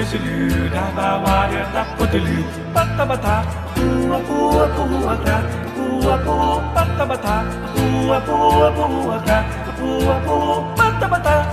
kisilü Dava var ya da podülü Batta bata Hua hua hua ta Hua hua batta bata Hua hua hua ta Hua hua batta bata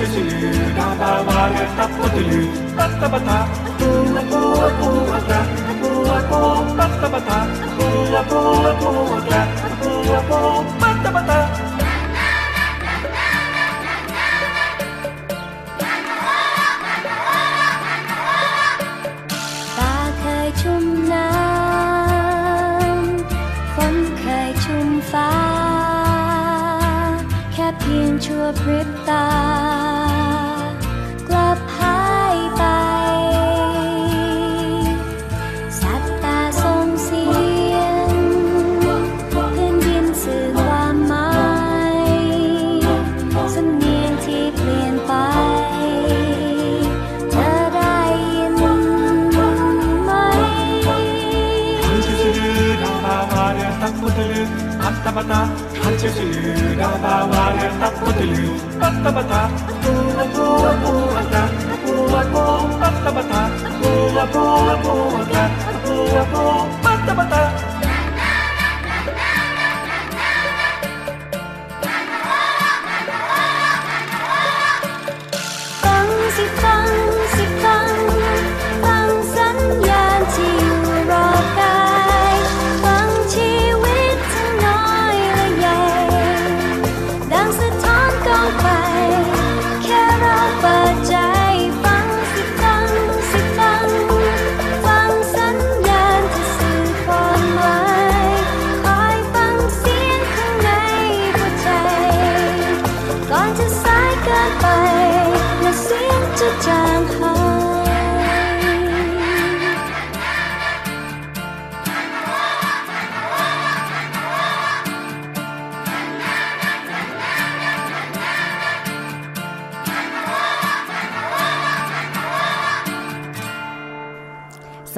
tütülü, dağda var yatak tütülü, batta bata, kuva kuva kuva kuva kuva batta bata, kuva kuva kuva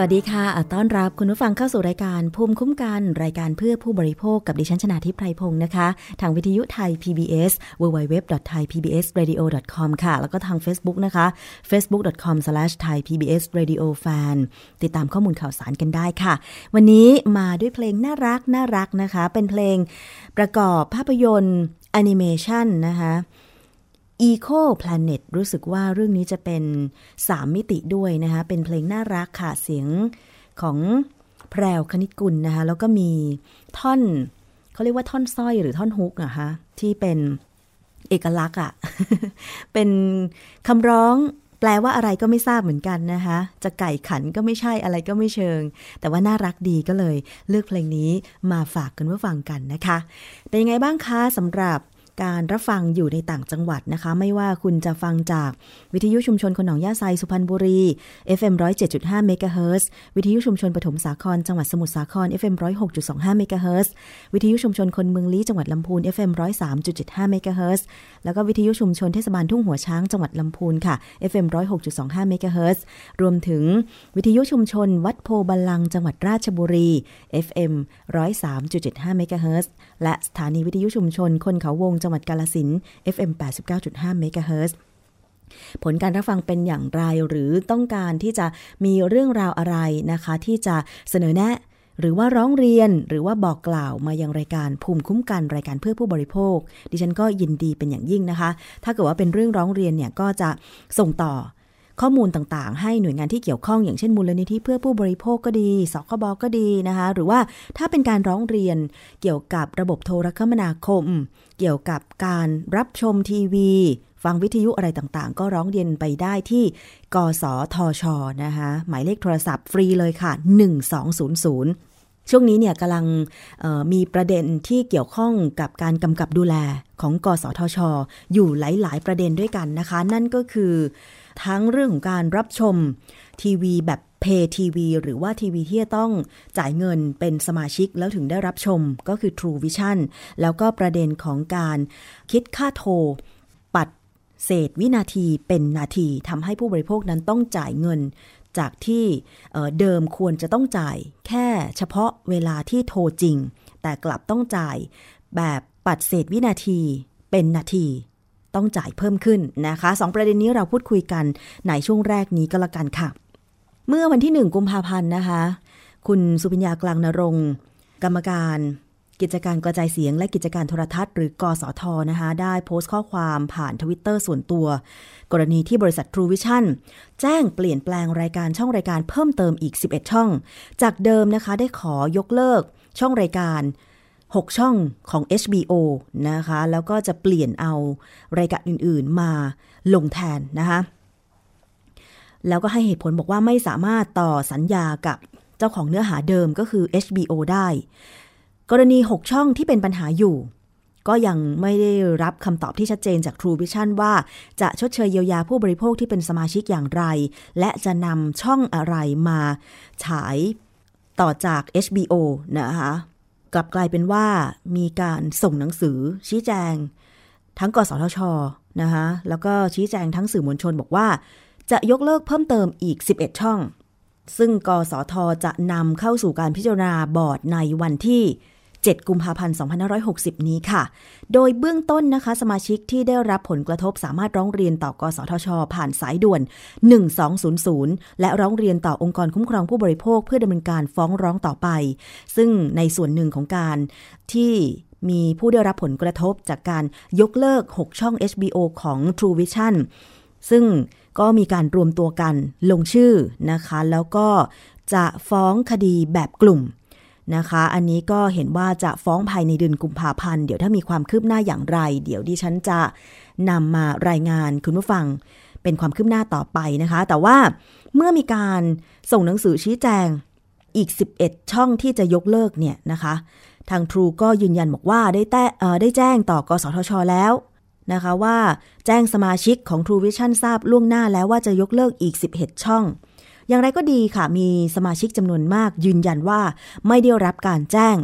วัสดีค่ะ ต้อนรับคุณผู้ฟังเข้าสู่รายการภูมิคุ้มกัน รายการเพื่อผู้บริโภคกับดิฉันชนาทิพไพรพงศ์นะคะ ทางวิทยุไทย PBS www.thaipbsradio.com ค่ะ แล้วก็ทาง Facebook นะคะ facebook.com/thaipbsradiofan ติดตามข้อมูลข่าวสารกันได้ค่ะ วันนี้มาด้วยเพลงน่ารักน่ารักนะคะ เป็นเพลงประกอบภาพยนตร์แอนิเมชันนะคะ Eco Planet รู้สึกว่าเรื่องนี้จะเป็น 3 มิติด้วยนะคะ เป็นเพลงน่ารักค่ะเสียงของแพรวคณิตกุลนะคะ แล้วก็มีท่อนเขาเรียกว่าท่อนสร้อยหรือท่อนฮุกอะคะ ที่เป็นเอกลักษณ์อะเป็นคำร้องแปลว่าอะไรก็ไม่ทราบเหมือนกันนะคะ จะไก่ขันก็ไม่ใช่อะไรก็ไม่เชิง แต่ว่าน่ารักดีก็เลยเลือกเพลงนี้มาฝากกันเพื่อฟังกันนะคะ เป็นยังไงบ้างคะสำหรับ การรับฟังอยู่ในต่างจังหวัดนะคะ ไม่ว่าคุณจะฟังจากวิทยุชุมชนคนหนองหญ้าไซสุพรรณบุรี FM 107.5เมกะเฮิรตซ์วิทยุชุมชนปฐมสาครจังหวัดสมุทรสาคร FM 106.25เมกะเฮิรตซ์วิทยุชุมชนคนเมืองลี้จังหวัดลำพูน FM 103.75เมกะเฮิรตซ์แล้วก็วิทยุชุมชนเทศบาลทุ่งหัวช้างจังหวัดลำพูนค่ะ FM 106.25เมกะเฮิรตซ์รวมถึงวิทยุชุมชนวัดโพธิ์บัลลังก์จังหวัดราชบุรี FM 103.75เมกะเฮิรตซ์ และสถานีวิทยุชุมชน คนเขาวงจังหวัดจังหวัดกาลสิน FM 89.5 MHz ผลการรับฟังเป็นอย่างไรหรือต้องการที่จะมีเรื่องราวอะไรนะคะ ที่จะเสนอแนะ หรือว่าร้องเรียนหรือว่าบอกกล่าวมายังรายการภูมิคุ้มกันรายการเพื่อผู้บริโภค ดิฉันก็ยินดีเป็นอย่างยิ่งนะคะ ถ้าเกิดว่าเป็นเรื่องร้องเรียนเนี่ยก็จะส่งต่อ ข้อมูลต่างๆ ให้หน่วยงานที่เกี่ยวข้องอย่างเช่นมูลนิธิเพื่อผู้บริโภคก็ดี สคบก็ดีนะคะหรือว่าถ้าเป็นการร้องเรียนเกี่ยวกับระบบโทรคมนาคม เกี่ยวกับการรับชมทีวี ฟังวิทยุอะไรต่างๆ ก็ร้องเรียนไปได้ที่ กสทชนะคะหมายเลขโทรศัพท์ฟรีเลยค่ะ 1200ช่วงนี้เนี่ยกำลังมีประเด็นที่เกี่ยวข้องกับการกำกับดูแลของกสทช อยู่หลาย ๆ ประเด็นด้วยกันนะคะ นั่นก็คือ ทั้งเรื่องของการรับชมทีวีแบบเพย์ทีวีหรือว่าทีวีที่จะต้องจ่ายเงินเป็นสมาชิกแล้วถึงได้รับชมก็คือ True Vision แล้วก็ประเด็นของการคิดค่าโทร ปัดเศษวินาทีเป็นนาทีทำให้ผู้บริโภคนั้นต้องจ่ายเงิน จากที่เดิมควรจะต้องจ่ายแค่เฉพาะเวลาที่โทรจริง แต่กลับต้องจ่ายแบบปัดเศษวินาทีเป็นนาที ต้องจ่ายเพิ่มขึ้นนะคะสองประเด็นนี้เราพูดคุยกันในช่วงแรกนี้ก็แล้วกันค่ะ เมื่อวันที่หนึ่งกุมภาพันธ์นะคะ คุณสุพิญญากลางนรงกรรมการ กิจการกระจายเสียงและกิจการโทรทัศน์ หรือกสทนะคะ ได้โพสต์ข้อความผ่านทวิตเตอร์ส่วนตัว กรณีที่บริษัท True Vision แจ้งเปลี่ยนแปลงรายการช่องรายการเพิ่มเติมอีก 11 ช่อง จากเดิมนะคะได้ขอยกเลิกช่องรายการ 6 ช่องของ HBO นะคะ แล้วก็จะเปลี่ยนเอารายการอื่นๆมาลงแทนนะคะ แล้วก็ให้เหตุผลบอกว่าไม่สามารถต่อสัญญากับเจ้าของเนื้อหาเดิมก็คือ HBO ได้ กรณี 6 ช่องที่เป็นปัญหาอยู่ ก็ยังไม่ได้รับคำตอบที่ชัดเจนจาก True Vision ว่าจะชดเชยเยียวยาผู้บริโภคที่เป็นสมาชิกอย่างไร และจะนำช่องอะไรมาฉายต่อจาก HBO นะคะ กลับกลายเป็นว่ามีการส่งหนังสือชี้แจง ทั้งกสทชนะคะแล้วก็ชี้แจงทั้งสื่อมวลชนบอกว่า จะยกเลิกเพิ่มเติมอีก 11 ช่อง ซึ่งกสทจะนำเข้าสู่การพิจารณาบอร์ดในวันที่ 7 กุมภาพันธ์ 2560 นี้ค่ะ โดยเบื้องต้นนะคะ สมาชิกที่ได้รับผลกระทบสามารถร้องเรียนต่อกสทช ผ่านสายด่วน 1200 และร้องเรียนต่อองค์กรคุ้มครองผู้บริโภคเพื่อดำเนินการฟ้องร้องต่อไป ซึ่งในส่วนหนึ่งของการที่มีผู้ได้รับผลกระทบจากการยกเลิก 6 ช่อง HBO ของ True Vision ซึ่งก็มีการรวมตัวกันลงชื่อนะคะ แล้วก็จะฟ้องคดีแบบกลุ่ม นะคะ อันนี้ก็เห็นว่าจะฟ้องภายในเดือนกุมภาพันธ์ เดี๋ยวถ้ามีความคืบหน้าอย่างไร เดี๋ยวดิฉันจะนำมารายงานคุณผู้ฟังเป็นความคืบหน้าต่อไปนะคะ แต่ว่าเมื่อมีการส่งหนังสือชี้แจงอีก 11 ช่องที่จะยกเลิกเนี่ยนะคะ ทางทรูก็ยืนยันบอกว่าได้แต้ได้แจ้งต่อกสทช แล้วนะคะว่าแจ้งสมาชิกของ True Vision ทราบล่วงหน้าแล้วว่าจะยกเลิกอีก 11 ช่อง อย่างไรก็ดีค่ะ มีสมาชิกจำนวนมากยืนยันว่าไม่ได้รับการแจ้ง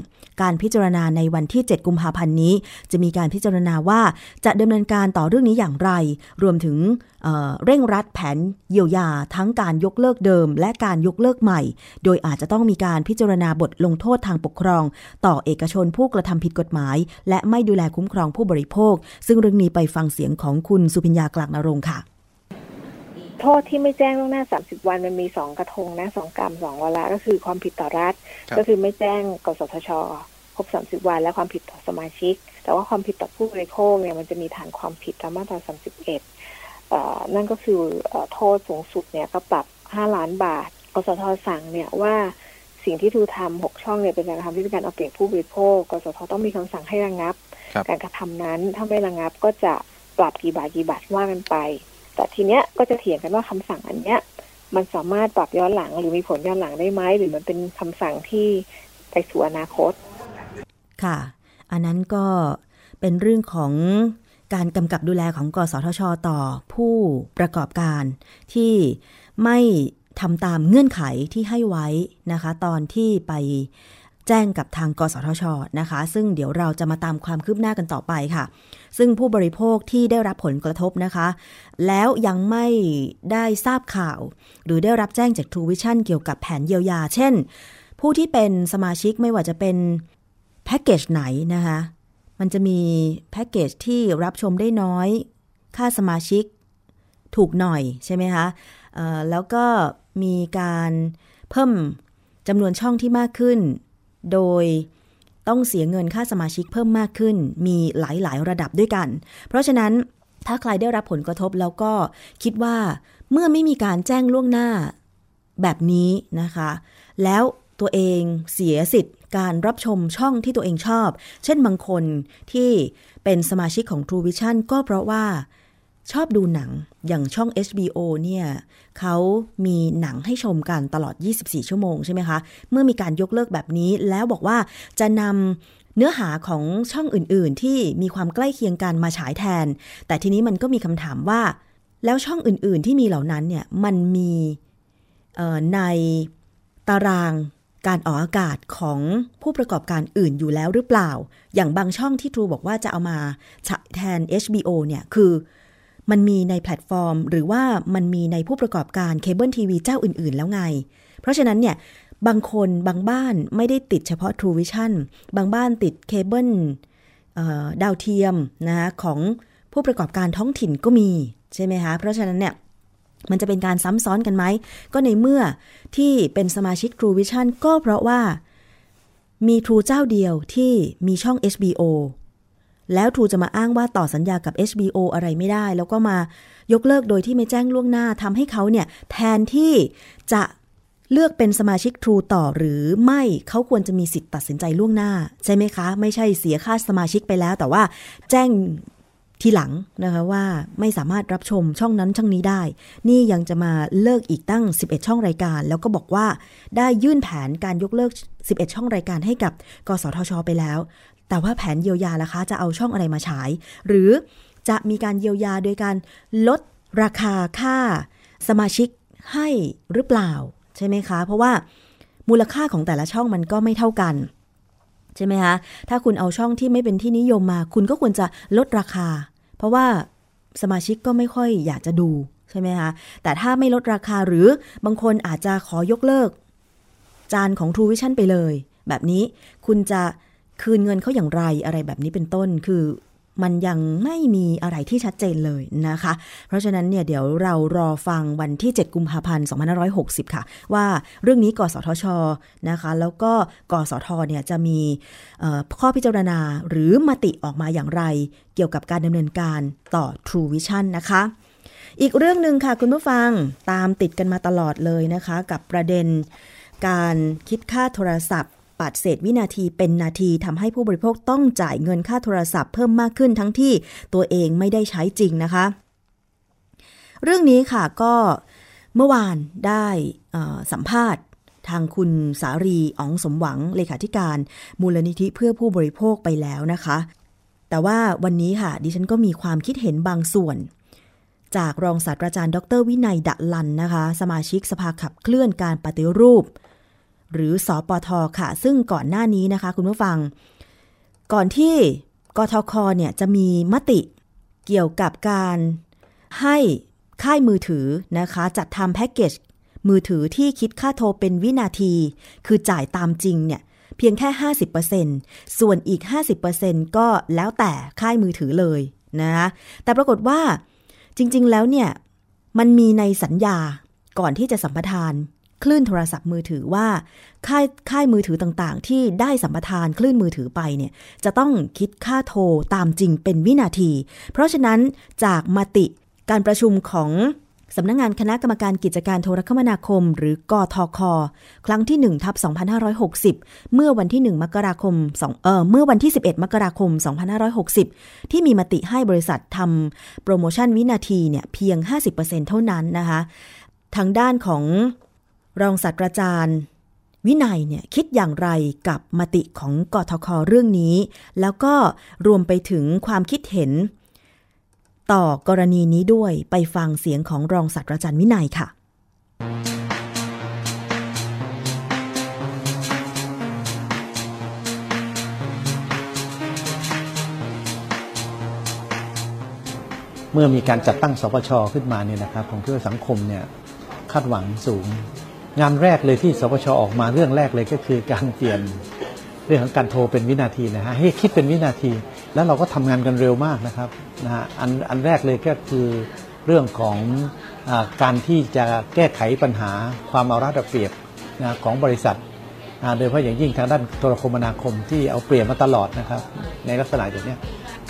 การพิจารณาในวันที่ 7 กุมภาพันธ์นี้ จะมีการพิจารณาว่าจะดำเนินการต่อเรื่องนี้อย่างไร รวมถึงเเร่งรัดแผนเยียวยาทั้งการยกเลิกเดิม และการยกเลิกใหม่ โดยอาจจะต้องมีการพิจารณาบทลงโทษทางปกครอง ต่อเอกชนผู้กระทำผิดกฎหมาย และไม่ดูแลคุ้มครองผู้บริโภค ซึ่งเรื่องนี้ไปฟังเสียงของคุณสุพิญญากลางนรงค์ค่ะ โทษที่ไม่แจ้งล่วงหน้า 30 วันมันมีสองกระทงนะสองกรรมสองวาระก็คือความผิดต่อรัฐ ก็คือไม่แจ้งกสทช ครบ 30 วัน และความผิดต่อสมาชิก แต่ว่าความผิดต่อผู้บริโภคเนี่ยมันจะมีฐานความผิดตามมาตรา 31 นั่นก็คือโทษสูงสุดเนี่ยก็ปรับ 5 ล้านบาทกสทสั่งเนี่ยว่าสิ่งที่ทูทำหกช่องเนี่ยเป็นการกระทำที่เป็นการเอาเปรียบผู้บริโภคกสทต้องมีคำสั่งให้ระงับ การกระทำนั้นถ้าไม่ระงับก็จะปรับกี่บาทกี่บาทว่ากันไป แต่ทีเนี้ยก็จะเถียงกันว่าคำสั่งอันเนี้ย มันสามารถปรับย้อนหลังหรือมีผลย้อนหลังได้ไหมหรือมันเป็นคำสั่งที่ไปสู่อนาคต ค่ะ อันนั้นก็เป็นเรื่องของการกำกับดูแลของกสทช ต่อผู้ประกอบการที่ไม่ทำตามเงื่อนไขที่ให้ไว้นะคะ ตอนที่ไป แจ้งกับทางกสทชนะคะ ซึ่งเดี๋ยวเราจะมาตามความคืบหน้ากันต่อไปค่ะ ซึ่งผู้บริโภคที่ได้รับผลกระทบนะคะ แล้วยังไม่ได้ทราบข่าว หรือได้รับแจ้งจาก True Vision เกี่ยวกับแผนเยียวยา เช่น ผู้ที่เป็นสมาชิกไม่ว่าจะเป็นแพ็กเกจไหนนะคะ มันจะมีแพ็กเกจที่รับชมได้น้อย ค่าสมาชิกถูกหน่อยใช่ไหมคะแล้วก็มีการเพิ่มจำนวนช่องที่มากขึ้น โดยต้องเสียเงินค่าสมาชิกเพิ่มมากขึ้น มีหลายๆ ระดับด้วยกัน เพราะฉะนั้นถ้าใครได้รับผลกระทบแล้วก็คิดว่าเมื่อไม่มีการแจ้งล่วงหน้าแบบนี้นะคะ แล้วตัวเองเสียสิทธิ์การรับชมช่องที่ตัวเองชอบ เช่นบางคนที่เป็นสมาชิกของ True Vision ก็เพราะว่า ชอบดูหนังอย่างช่อง HBO เนี่ยเขามีหนังให้ชมกันตลอด 24 ชั่วโมงใช่ไหมคะ เมื่อมีการยกเลิกแบบนี้ แล้วบอกว่าจะนำเนื้อหาของช่องอื่น ๆ ที่มีความใกล้เคียงกันมาฉายแทน แต่ทีนี้มันก็มีคำถามว่า แล้วช่องอื่น ๆ ที่มีเหล่านั้นเนี่ยมันมีในตารางการออกอากาศของผู้ประกอบการอื่นอยู่แล้วหรือเปล่า อย่างบางช่องที่ทรูบอกว่าจะเอามาฉายแทน HBO เนี่ย คือ มันมีในแพลตฟอร์ม หรือว่ามันมีในผู้ประกอบการเคเบิลทีวีเจ้าอื่น ๆ แล้วไง เพราะฉะนั้นเนี่ยบางคนบางบ้านไม่ได้ติดเฉพาะ True Vision บางบ้านติดเคเบิลดาวเทียมนะคะของผู้ประกอบการท้องถิ่นก็มีใช่ไหมคะ เพราะฉะนั้นเนี่ยมันจะเป็นการซ้ำซ้อนกันไหม ก็ในเมื่อที่เป็นสมาชิก True Vision ก็เพราะว่ามี True เจ้าเดียวที่มีช่อง HBO แล้ว True จะมาอ้างว่าต่อสัญญากับ HBO อะไรไม่ได้ แล้วก็มายกเลิกโดยที่ไม่แจ้งล่วงหน้าทำให้เขาเนี่ยแทนที่จะเลือกเป็นสมาชิก True ต่อหรือไม่เขาควรจะมีสิทธิ์ตัดสินใจล่วงหน้า ใช่ไหมคะ ไม่ใช่เสียค่าสมาชิกไปแล้ว แต่ว่าแจ้งทีหลังนะคะว่าไม่สามารถรับชมช่องนั้นช่องนี้ได้ นี่ยังจะมาเลิกอีกตั้ง 11 ช่องรายการ แล้วก็บอกว่าได้ยื่นแผนการยกเลิก 11 ช่องรายการให้กับ กสทช ไปแล้ว แต่ว่าแผนเยียวยาล่ะคะจะเอาช่องอะไรมาฉาย หรือจะมีการเยียวยาโดยการลดราคาค่าสมาชิกให้หรือเปล่า ใช่ไหมคะ เพราะว่ามูลค่าของแต่ละช่องมันก็ไม่เท่ากัน ใช่ไหมคะถ้าคุณเอาช่องที่ไม่เป็นที่นิยมมา คุณก็ควรจะลดราคา เพราะว่าสมาชิกก็ไม่ค่อยอยากจะดูใช่ไหมคะแต่ถ้าไม่ลดราคาหรือบางคนอาจจะขอยกเลิก จานของ True Vision ไปเลย แบบนี้คุณจะ คืนเงินเขาอย่างไรอะไรแบบนี้เป็นต้นคือมันยังไม่มีอะไรที่ชัดเจนเลยนะคะ เพราะฉะนั้นเนี่ยเดี๋ยวเรารอฟังวันที่ 7 กุมภาพันธ์ 2560 ค่ะ ว่าเรื่องนี้กสทชนะคะ แล้วก็กสทเนี่ยจะมีข้อพิจารณาหรือมติออกมาอย่างไร เกี่ยวกับการดำเนินการต่อ True Vision นะคะ อีกเรื่องหนึ่งค่ะคุณผู้ฟังตามติดกันมาตลอดเลยนะคะ กับประเด็นการคิดค่าโทรศัพท์ ปัดเศษวินาทีเป็นนาทีทำให้ผู้บริโภคต้องจ่ายเงินค่าโทรศัพท์เพิ่มมากขึ้นทั้งที่ตัวเองไม่ได้ใช้จริงนะคะ เรื่องนี้ค่ะก็เมื่อวานได้สัมภาษณ์ทางคุณสารีอ๋องสมหวังเลขาธิการ มูลนิธิเพื่อผู้บริโภคไปแล้วนะคะ แต่ว่าวันนี้ค่ะ ดิฉันก็มีความคิดเห็นบางส่วน จากรองศาสตราจารย์ ดร วินัยดะลันนะคะ สมาชิกสภาขับเคลื่อนการปฏิรูป หรือสอปทค่ะ ซึ่งก่อนหน้านี้นะคะ คุณผู้ฟัง ก่อนที่กทคเนี่ยจะมีมติเกี่ยวกับการให้ค่ายมือถือนะคะ จัดทำแพ็กเกจมือถือที่คิดค่าโทรเป็นวินาที คือจ่ายตามจริงเนี่ยเพียงแค่ 50%ส่วนอีก 50%ก็แล้วแต่ค่ายมือถือเลยนะคะแต่ปรากฏว่าจริง ๆ แล้วเนี่ยมันมีในสัญญาก่อนที่จะสัมปทาน คลื่นโทรศัพท์มือถือว่าค่ายค่ายมือถือต่างๆ ที่ได้สัมปทานคลื่นมือถือไปเนี่ยจะต้องคิดค่าโทรตามจริงเป็นวินาที เพราะฉะนั้นจากมติการประชุมของสำนักงงานคณะกรรมการกิจการโทรคมนาคม หรือกทค ครั้งที่1ทับ2560 เมื่อวันที่ 1 มกราคม2เออเมื่อวันที่ 11 มกราคม 2560 ที่มีมติให้บริษัททำโปรโมชั่นวินาทีเนี่ยเพียง 50%เท่านั้นนะคะ ทางด้านของ รองศาสตราจารย์ วินัยเนี่ยคิดอย่างไรกับมติของกทคเรื่องนี้ แล้วก็รวมไปถึงความคิดเห็น ต่อกรณีนี้ด้วยไปฟังเสียงของรองศาสตราจารย์วินัยค่ะ เมื่อมีการจัดตั้งสปชขึ้นมาเนี่ยนะครับผมคิดว่าสังคมเนี่ยคาดหวังสูง งานแรกเลยที่สปชออกมาเรื่องแรกเลยก็คือการเปลี่ยนเรื่องของการโทรเป็นวินาทีนะฮะให้คิดเป็นวินาที แล้วเราก็ทำงานกันเร็วมากนะครับนะฮะอันอันแรกเลยก็คือเรื่องของอการที่จะแก้ไขปัญหาความเอารัดเอาเปรียบนะของบริษัทโดยเฉพาะอย่างยิ่งทางด้านโทรคมนาคมที่เอาเปรียบมาตลอดนะครับ ในลักษณะอย่างนี้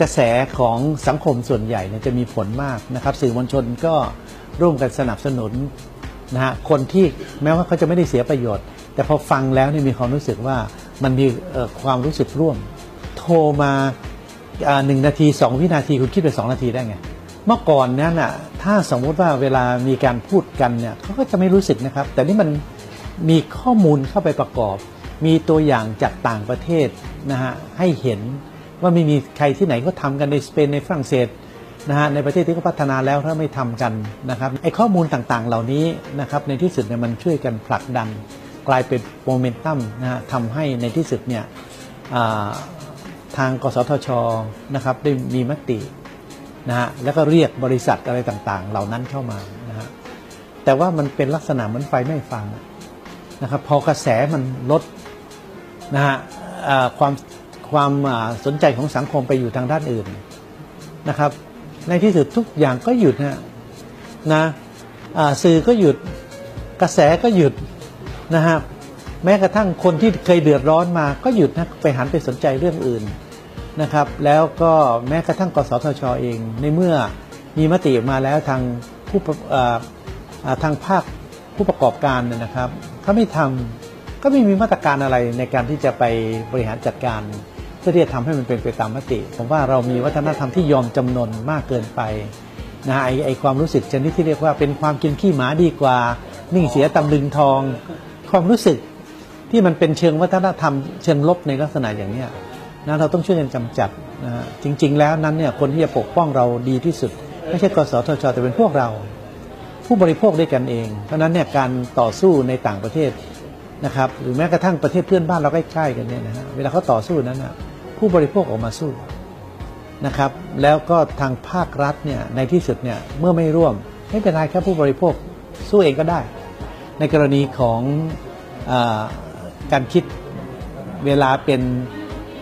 กระแสของสังคมส่วนใหญ่เนี่ยจะมีผลมากนะครับ สื่อมวลชนก็ร่วมกันสนับสนุน นะฮะคนที่แม้ว่าเขาจะไม่ได้เสียประโยชน์ แต่พอฟังแล้วเนี่ยมีความรู้สึกว่ามันมีความรู้สึกร่วม โทรมาหนึ่งนาทีสองวินาทีคุณคิดเป็นสองนาทีได้ไง เมื่อก่อนนั้นน่ะถ้าสมมติว่าเวลามีการพูดกันเนี่ยเขาก็จะไม่รู้สึกนะครับ แต่นี่มันมีข้อมูลเข้าไปประกอบ มีตัวอย่างจากต่างประเทศนะฮะให้เห็นว่าไม่มีใครที่ไหนก็ทำกันในสเปนในฝรั่งเศส นะฮะในประเทศที่เขาพัฒนาแล้วถ้าไม่ทำกันนะครับไอ้ข้อมูลต่างๆ เหล่านี้นะครับในที่สุดเนี่ยมันช่วยกันผลักดัน กลายเป็นโมเมนตัมนะฮะทำให้ในที่สุดเนี่ยทางกสทชนะครับได้มีมตินะฮะแล้วก็เรียกบริษัทอะไรต่างๆ เหล่านั้นเข้ามานะฮะแต่ว่ามันเป็นลักษณะเหมือนไฟไม่ฟังนะครับพอกระแสมันลดนะฮะความความสนใจของสังคมไปอยู่ทางด้านอื่นนะครับ ในที่สุดทุกอย่างก็หยุดนะนะสื่อก็หยุดกระแสก็หยุดนะฮะแม้กระทั่งคนที่เคยเดือดร้อนมาก็หยุดนะไปหันไปสนใจเรื่องอื่นนะครับ แล้วก็แม้กระทั่งกสทชเอง ในเมื่อมีมติออกมาแล้วทางผู้ประทางภาคผู้ประกอบการเนี่ยนะครับเขาไม่ทำก็ไม่มีมาตรการอะไรในการที่จะไปบริหารจัดการ เพื่อที่จะทำให้มันเป็นไปตามมติ ผมว่าเรามีวัฒนธรรมที่ยอมจำนนมากเกินไปนะไอไอความรู้สึกชนิดที่เรียกว่าเป็นความกินขี้หมาดีกว่า นิ่งเสียตำลึงทอง ความรู้สึกที่มันเป็นเชิงวัฒนธรรมเชิงลบในลักษณะอย่างเนี้ยนะเราต้องช่วยกันกำจัดนะจริง ๆ แล้วนั้นเนี่ยคนที่จะปกป้องเราดีที่สุด ไม่ใช่กสทชแต่เป็นพวกเรา ผู้บริโภคด้วยกันเอง เพราะนั้นเนี่ยการต่อสู้ในต่างประเทศ นะครับหรือแม้กระทั่งประเทศเพื่อนบ้านเราใกล้ๆกันเนี่ยนะฮะเวลาเขาต่อสู้นั้นนะผู้บริโภคออกมาสู้นะครับแล้วก็ทางภาครัฐเนี่ยในที่สุดเนี่ยเมื่อไม่ร่วมไม่เป็นไรครับผู้บริโภคสู้เองก็ได้ ในกรณีของอการคิดเวลาเป็น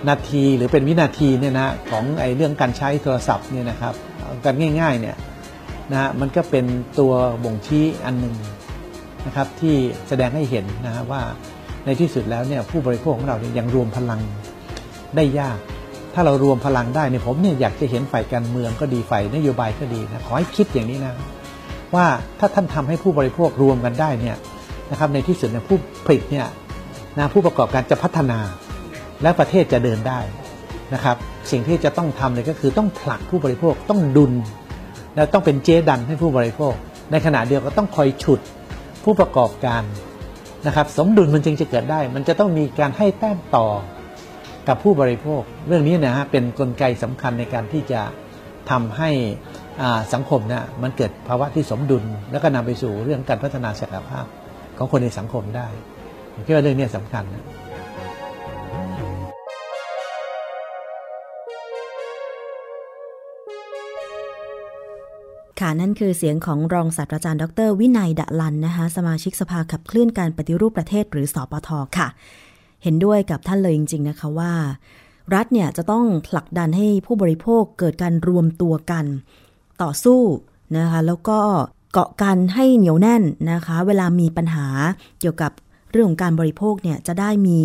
นาทีหรือเป็นวินาทีเนี่ยนะของไอ้เรื่องการใช้โทรศัพท์เนี่ยนะครับเอากันง่ายๆเนี่ยนะฮะมันก็เป็นตัวบ่งชี้อันหนึ่ง นะครับที่แสดงให้เห็นนะฮะว่าในที่สุดแล้วเนี่ยผู้บริโภคของเราเนี่ยยังรวมพลังได้ยาก ถ้าเรารวมพลังได้เนี่ยผมเนี่ยอยากจะเห็นฝ่ายการเมืองก็ดีฝ่ายนโยบายก็ดีนะขอให้คิดอย่างนี้นะว่าถ้าท่านทำให้ผู้บริโภครวมกันได้เนี่ยนะครับในที่สุดเนี่ยผู้ผลิตเนี่ยนะผู้ประกอบการจะพัฒนาและประเทศจะเดินได้นะครับสิ่งที่จะต้องทำเลยก็คือต้องผลักผู้บริโภคต้องดุล และต้องเป็นเจดันให้ผู้บริโภค ในขณะเดียวก็ต้องคอยฉุด ผู้ประกอบการนะครับสมดุลมันจึงจะเกิดได้ มันจะต้องมีการให้แต้มต่อกับผู้บริโภค เรื่องนี้นะฮะเป็นนกลไกสำคัญในการที่จะทำให้สังคมเนี่ยมันเกิดภาวะที่สมดุล แล้วก็นำไปสู่เรื่องการพัฒนาศักยภาพของคนในสังคมได้ผมคิดว่าเรื่องนี้สำคัญนะ ค่ะนั่นคือเสียงของรองศาสตราจารย์ ดร วินัยดะลันนะคะสมาชิกสภาขับเคลื่อนการปฏิรูปประเทศหรือสอปทค่ะ เห็นด้วยกับท่านเลยจริง ๆ นะคะว่า รัฐเนี่ยจะต้องผลักดันให้ผู้บริโภคเกิดการรวมตัวกัน ต่อสู้นะคะแล้วก็เกาะกันให้เหนียวแน่นนะคะ เวลามีปัญหาเกี่ยวกับเรื่องของการบริโภคเนี่ยจะได้มี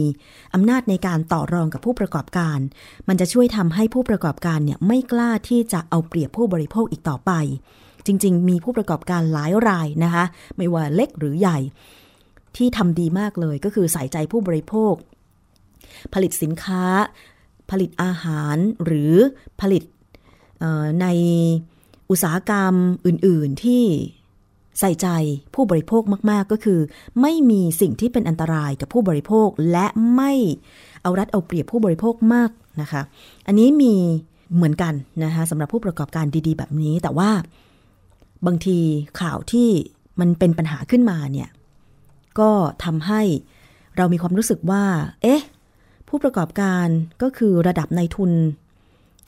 อำนาจในการต่อรองกับผู้ประกอบการ มันจะช่วยทำให้ผู้ประกอบการเนี่ยไม่กล้าที่จะเอาเปรียบผู้บริโภคอีกต่อไป จริง ๆ มีผู้ประกอบการหลายรายนะคะ ไม่ว่าเล็กหรือใหญ่ ที่ทำดีมากเลยก็คือใส่ใจผู้บริโภค ผลิตสินค้า ผลิตอาหารหรือผลิตในอุตสาหกรรมอื่น ๆ ที่ใส่ใจผู้บริโภคมาก ๆ ก็คือ ไม่มีสิ่งที่เป็นอันตรายกับผู้บริโภคและไม่เอารัดเอาเปรียบผู้บริโภคมากนะคะ อันนี้มีเหมือนกันนะคะสำหรับผู้ประกอบการดี ๆ แบบนี้ แต่ว่า บางทีข่าวที่มันเป็นปัญหาขึ้นมาเนี่ย ก็ทำให้เรามีความรู้สึกว่า เอ๊ะ ผู้ประกอบการก็คือระดับในทุน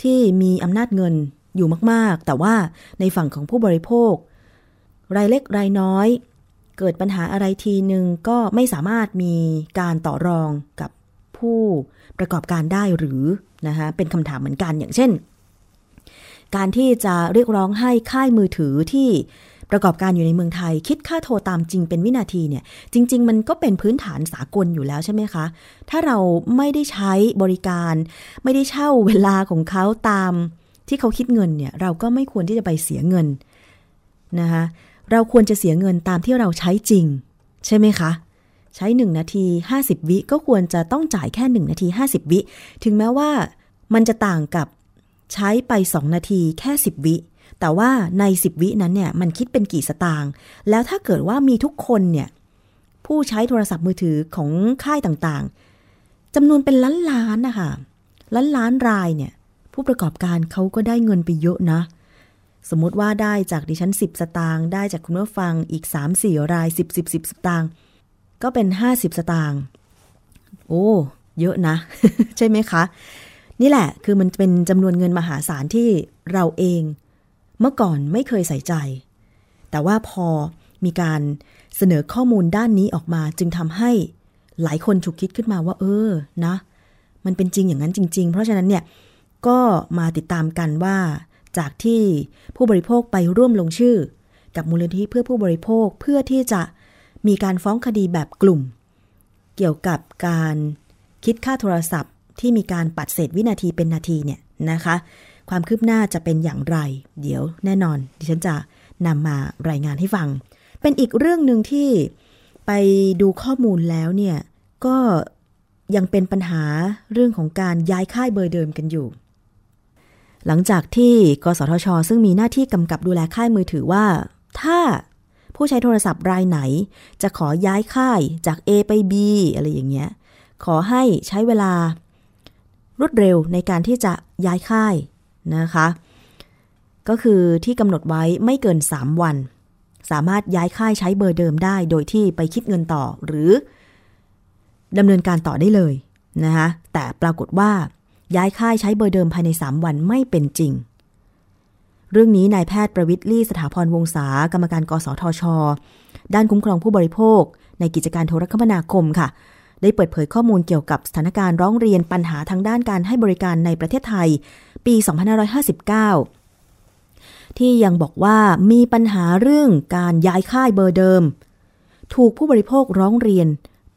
ที่มีอำนาจเงินอยู่มาก ๆ แต่ว่าในฝั่งของผู้บริโภค รายเล็กรายน้อย เกิดปัญหาอะไรทีหนึ่งก็ไม่สามารถมีการต่อรองกับผู้ประกอบการได้หรือนะคะเป็นคำถามเหมือนกันอย่างเช่น การที่จะเรียกร้องให้ค่ายมือถือที่ประกอบการอยู่ในเมืองไทย คิดค่าโทรตามจริงเป็นวินาทีเนี่ยจริง ๆ มันก็เป็นพื้นฐานสากลอยู่แล้วใช่ไหมคะ ถ้าเราไม่ได้ใช้บริการ ไม่ได้เช่าเวลาของเขาตามที่เขาคิดเงินเนี่ยเราก็ไม่ควรที่จะไปเสียเงินนะคะเราควรจะเสียเงินตามที่เราใช้จริง ใช่ไหมคะ ใช้ 1 นาที 50 วิก็ควรจะต้องจ่ายแค่ 1 นาที 50 วิ ถึงแม้ว่ามันจะต่างกับ ใช้ไป 2 นาทีแค่ 10 วิ แต่ว่าใน 10 วินั้นเนี่ยมันคิดเป็นกี่สตางค์ แล้วถ้าเกิดว่ามีทุกคนเนี่ยผู้ใช้โทรศัพท์มือถือของค่ายต่างๆจำนวนเป็นล้านล้านนะคะล้านล้านรายเนี่ยผู้ประกอบการเขาก็ได้เงินไปเยอะนะ สมมติว่าได้จากดิฉัน 10 สตางค์ได้จากคุณผู้ฟังอีก 3-4 ราย 10 10 10 สตางค์ก็เป็น 50 สตางค์โอ้ เยอะนะ ใช่ไหมคะ นี่แหละคือมันเป็นจำนวนเงินมหาศาลที่เราเองเมื่อก่อนไม่เคยใส่ใจ แต่ว่าพอมีการเสนอข้อมูลด้านนี้ออกมาจึงทำให้หลายคนฉุกคิดขึ้นมาว่า เออนะ มันเป็นจริงอย่างนั้นจริง ๆ เพราะฉะนั้นเนี่ยก็มาติดตามกันว่า จากที่ผู้บริโภคไปร่วมลงชื่อ กับมูลนิธิเพื่อผู้บริโภคเพื่อที่จะมีการฟ้องคดีแบบกลุ่ม เกี่ยวกับการคิดค่าโทรศัพท์ ที่มีการปัดเศษวินาทีเป็นนาทีเนี่ยนะคะ ความคืบหน้าจะเป็นอย่างไร เดี๋ยวแน่นอน ดิฉันจะนำมารายงานให้ฟัง เป็นอีกเรื่องหนึ่งที่ไปดูข้อมูลแล้วเนี่ยก็ยังเป็นปัญหาเรื่องของการย้ายค่ายเบอร์เดิมกันอยู่ หลังจากที่กสทช ซึ่งมีหน้าที่กำกับดูแลค่ายมือถือว่า ถ้าผู้ใช้โทรศัพท์รายไหน จะขอย้ายค่ายจาก A ไป B อะไรอย่างเงี้ย ขอให้ใช้เวลา รวดเร็วในการที่จะย้ายค่ายนะคะ ก็คือที่กำหนดไว้ไม่เกิน 3 วัน สามารถย้ายค่ายใช้เบอร์เดิมได้ โดยที่ไปคิดเงินต่อหรือดำเนินการต่อได้เลยนะคะแต่ปรากฏว่าย้ายค่ายใช้เบอร์เดิมภายใน 3 วันไม่เป็นจริง เรื่องนี้นายแพทย์ประวิทย์ลี่สถาพรวงศากรรมการกสทช ด้านคุ้มครองผู้บริโภค ในกิจการโทรคมนาคมค่ะ ได้เปิดเผยข้อมูลเกี่ยวกับสถานการณ์ร้องเรียนปัญหาทางด้านการให้บริการในประเทศไทย ปี 2559 ที่ยังบอกว่ามีปัญหาเรื่องการย้ายค่ายเบอร์เดิม ถูกผู้บริโภคร้องเรียน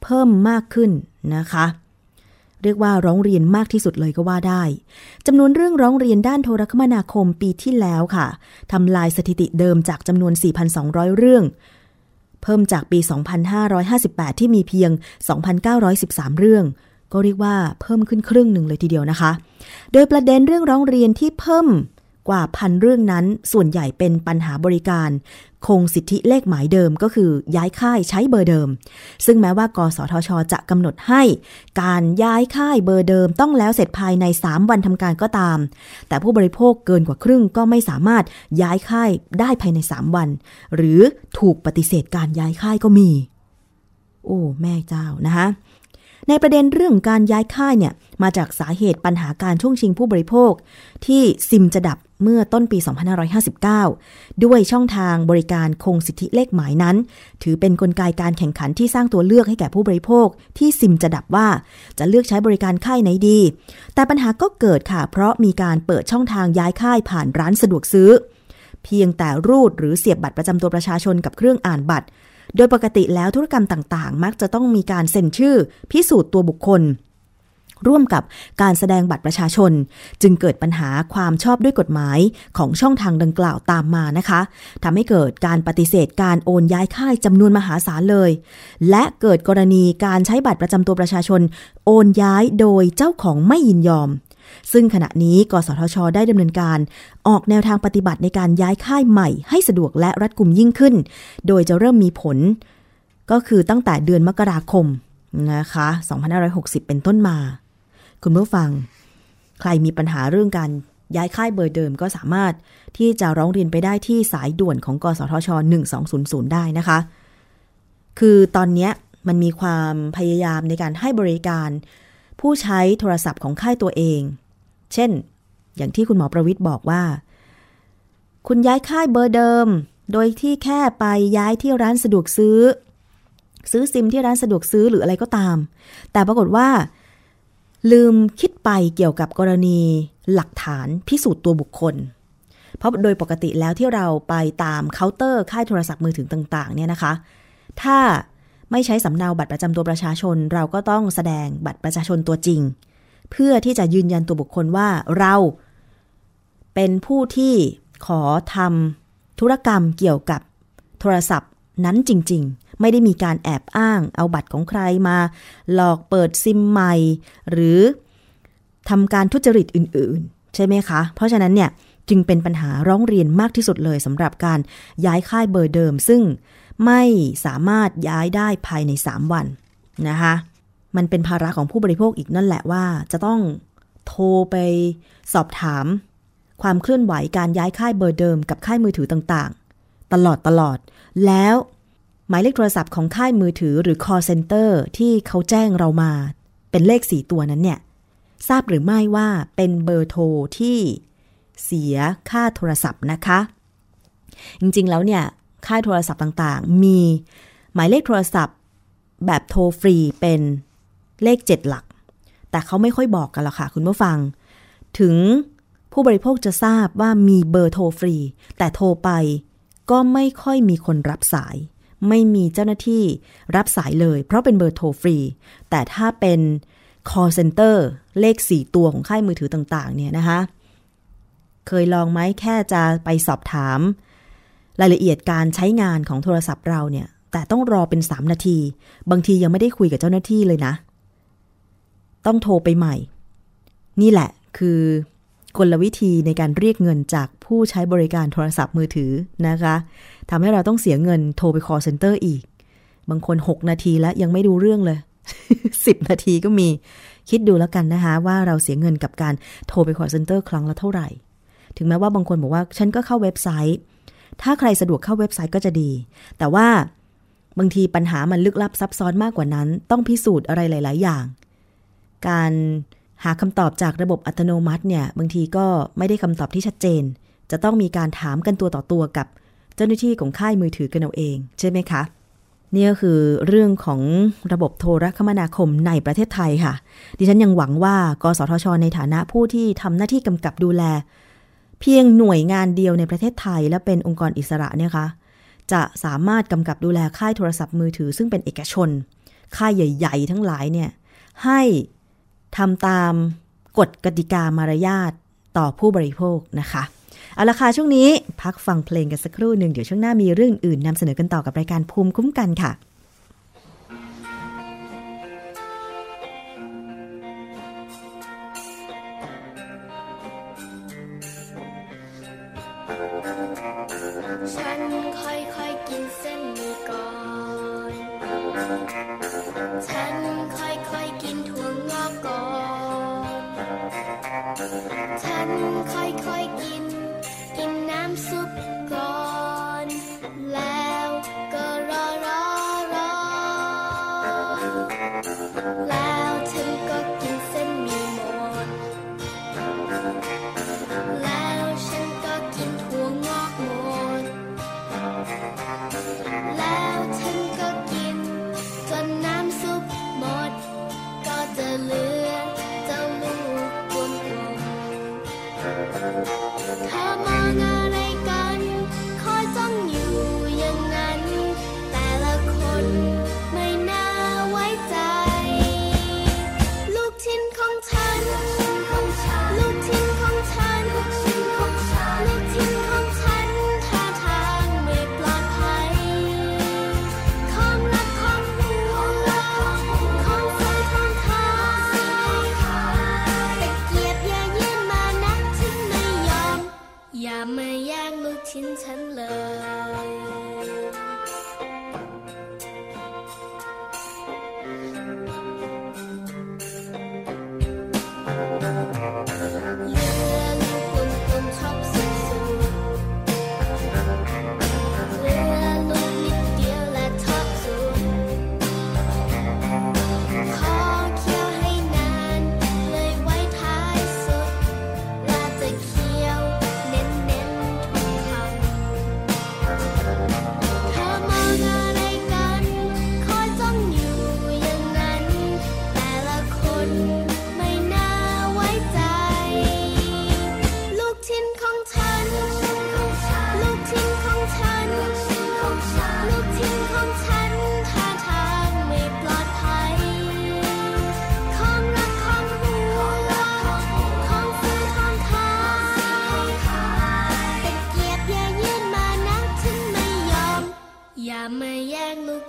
เพิ่มมากขึ้นนะคะ เรียกว่าร้องเรียนมากที่สุดเลยก็ว่าได้จำนวนเรื่องร้องเรียนด้านโทรคมนาคมปีที่แล้วค่ะทำลายสถิติเดิมจากจำนวน 4,200 เรื่อง เพิ่มจากปี 2558 ที่มีเพียง 2,913 เรื่อง ก็เรียกว่าเพิ่มขึ้นครึ่งหนึ่งเลยทีเดียวนะคะ โดยประเด็นเรื่องร้องเรียนที่เพิ่ม กว่าพันเรื่องนั้นส่วนใหญ่เป็นปัญหาบริการ คงสิทธิเลขหมายเดิมก็คือย้ายค่ายใช้เบอร์เดิม ซึ่งแม้ว่ากสทช จะกำหนดให้ การย้ายค่ายเบอร์เดิมต้องแล้วเสร็จภายใน 3 วันทำการก็ตาม แต่ผู้บริโภคเกินกว่าครึ่งก็ไม่สามารถย้ายค่ายได้ภายใน 3 วัน หรือถูกปฏิเสธการย้ายค่ายก็มี โอ้แม่เจ้านะคะในประเด็นเรื่องการย้ายค่ายเนี่ยมาจากสาเหตุปัญหาการช่วงชิงผู้บริโภค ที่ซิมจะดับ เมื่อต้นปี 2559 ด้วยช่องทางบริการคงสิทธิเลขหมายนั้น ถือเป็นนกลไกการแข่งขันที่สร้างตัวเลือกให้แก่ผู้บริโภค ที่ซิมจะดับว่าจะเลือกใช้บริการค่ายไหนดี แต่ปัญหาก็เกิดค่ะ เพราะมีการเปิดช่องทางย้ายค่ายผ่านร้านสะดวกซื้อ เพียงแต่รูดหรือเสียบบัตรประจำตัวประชาชนกับเครื่องอ่านบัตร โดยปกติแล้วธุรกรรมต่างๆ มักจะต้องมีการเซ็นชื่อ พิสูจน์ตัวบุคคล ร่วมกับการแสดงบัตรประชาชน จึงเกิดปัญหาความชอบด้วยกฎหมายของช่องทางดังกล่าวตามมานะคะทำให้เกิดการปฏิเสธการโอนย้ายค่ายจำนวนมหาศาลเลย และเกิดกรณีการใช้บัตรประจำตัวประชาชน โอนย้ายโดยเจ้าของไม่ยินยอม ซึ่งขณะนี้กสทช ได้ดำเนินการ ออกแนวทางปฏิบัติในการย้ายค่ายใหม่ ให้สะดวกและรัดกุมยิ่งขึ้น โดยจะเริ่มมีผล ก็คือตั้งแต่เดือนมกราคมนะคะ 2560 เป็นต้นมา คุณผู้ฟัง ใครมีปัญหาเรื่องการย้ายค่ายเบอร์เดิมก็สามารถที่จะร้องเรียนไปได้ที่สายด่วนของ กสทช 1200 ได้นะคะ คือตอนนี้มันมีความพยายามในการให้บริการ ผู้ใช้โทรศัพท์ของค่ายตัวเอง เช่น อย่างที่คุณหมอประวิทย์บอกว่า คุณย้ายค่ายเบอร์เดิม โดยที่แค่ไปย้ายที่ร้านสะดวกซื้อ ซื้อซิมที่ร้านสะดวกซื้อหรืออะไรก็ตาม แต่ปรากฏว่า ลืมคิดไปเกี่ยวกับกรณีหลักฐานพิสูจน์ตัวบุคคล เพราะโดยปกติแล้วที่เราไปตามเคาน์เตอร์ค่ายโทรศัพท์มือถือต่างๆเนี่ยนะคะ ถ้าไม่ใช้สำเนาบัตรประจำตัวประชาชน เราก็ต้องแสดงบัตรประชาชนตัวจริง เพื่อที่จะยืนยันตัวบุคคลว่าเราเป็นผู้ที่ขอทำธุรกรรมเกี่ยวกับโทรศัพท์นั้นจริง ๆ ไม่ได้มีการแอบอ้าง เอาบัตรของใครมา หลอกเปิดซิมใหม่ หรือทำการทุจริตอื่น ๆ ใช่ไหมคะ เพราะฉะนั้นเนี่ยจึงเป็นปัญหาร้องเรียนมากที่สุดเลยสำหรับการย้ายค่ายเบอร์เดิม ซึ่งไม่สามารถย้ายได้ภายใน 3 วันนะคะมันเป็นภาระของผู้บริโภคอีกนั่นแหละว่า จะต้องโทรไปสอบถาม ความเคลื่อนไหวการย้ายค่ายเบอร์เดิมกับค่ายมือถือต่างๆ ตลอดตลอด แล้ว หมายเลขโทรศัพท์ของค่ายมือถือหรือ call center ที่เขาแจ้งเรามา เป็นเลขสีตัวนั้นเนี่ย ทราบหรือไม่ว่าเป็นเบอร์โทรที่เสียค่าโทรศัพท์นะคะ จริงๆแล้วเนี่ย ค่ายโทรศัพท์ต่างๆ มีหมายเลขโทรศัพท์ แบบโทรฟรีเป็นเลข 7 หลัก แต่เขาไม่ค่อยบอกกันหรอกค่ะคุณผู้ฟัง ถึงผู้บริโภคจะทราบว่ามีเบอร์โทรฟรี แต่โทรไปก็ไม่ค่อยมีคนรับสาย ไม่มีเจ้าหน้าที่รับสายเลย เพราะเป็นเบอร์โทรฟรี แต่ถ้าเป็น call center เลข 4 ตัวของค่ายมือถือต่างๆ เนี่ยนะคะ เคยลองไหมแค่จะไปสอบถาม รายละเอียดการใช้งานของโทรศัพท์เราเนี่ย แต่ต้องรอเป็น 3 นาที บางทียังไม่ได้คุยกับเจ้าหน้าที่เลยนะ ต้องโทรไปใหม่ นี่แหละคือกลวิธีในการเรียกเงินจากผู้ใช้บริการโทรศัพท์มือถือนะคะ ทำให้เราต้องเสียเงินโทรไป call center อีก บางคน 6 นาทีแล้วยังไม่ดูเรื่องเลย 10 นาทีก็มี คิดดูแล้วกันนะคะ ว่าเราเสียเงินกับการโทรไป call center ครั้งละเท่าไหร่ ถึงแม้ว่าบางคนบอกว่าฉันก็เข้าเว็บไซต์ ถ้าใครสะดวกเข้าเว็บไซต์ก็จะดี แต่ว่าบางทีปัญหามันลึกลับซับซ้อนมากกว่านั้น ต้องพิสูจน์อะไรหลาย ๆ อย่าง การหาคำตอบจากระบบอัตโนมัติเนี่ย บางทีก็ไม่ได้คำตอบที่ชัดเจน จะต้องมีการถามกันตัวต่อตัวกับ เจ้าหน้าที่ของค่ายมือถือกันเอาเองใช่ไหมคะนี่ก็คือเรื่องของระบบโทรคมนาคมในประเทศไทยค่ะ ดิฉันยังหวังว่า กสทช ในฐานะผู้ที่ทำหน้าที่กำกับดูแล เพียงหน่วยงานเดียวในประเทศไทย และเป็นองค์กรอิสระเนี่ยคะจะสามารถกำกับดูแลค่ายโทรศัพท์มือถือ ซึ่งเป็นเอกชน ค่ายใหญ่ ๆ ทั้งหลายเนี่ยให้ทำตามกฎกติกามารยาทต่อผู้บริโภคนะคะ เอาละค่ะช่วงนี้พักฟังเพลงกันสักครู่หนึ่งเดี๋ยวช่วงหน้ามีเรื่องอื่นนำเสนอกันต่อกับรายการภูมิคุ้มกันค่ะ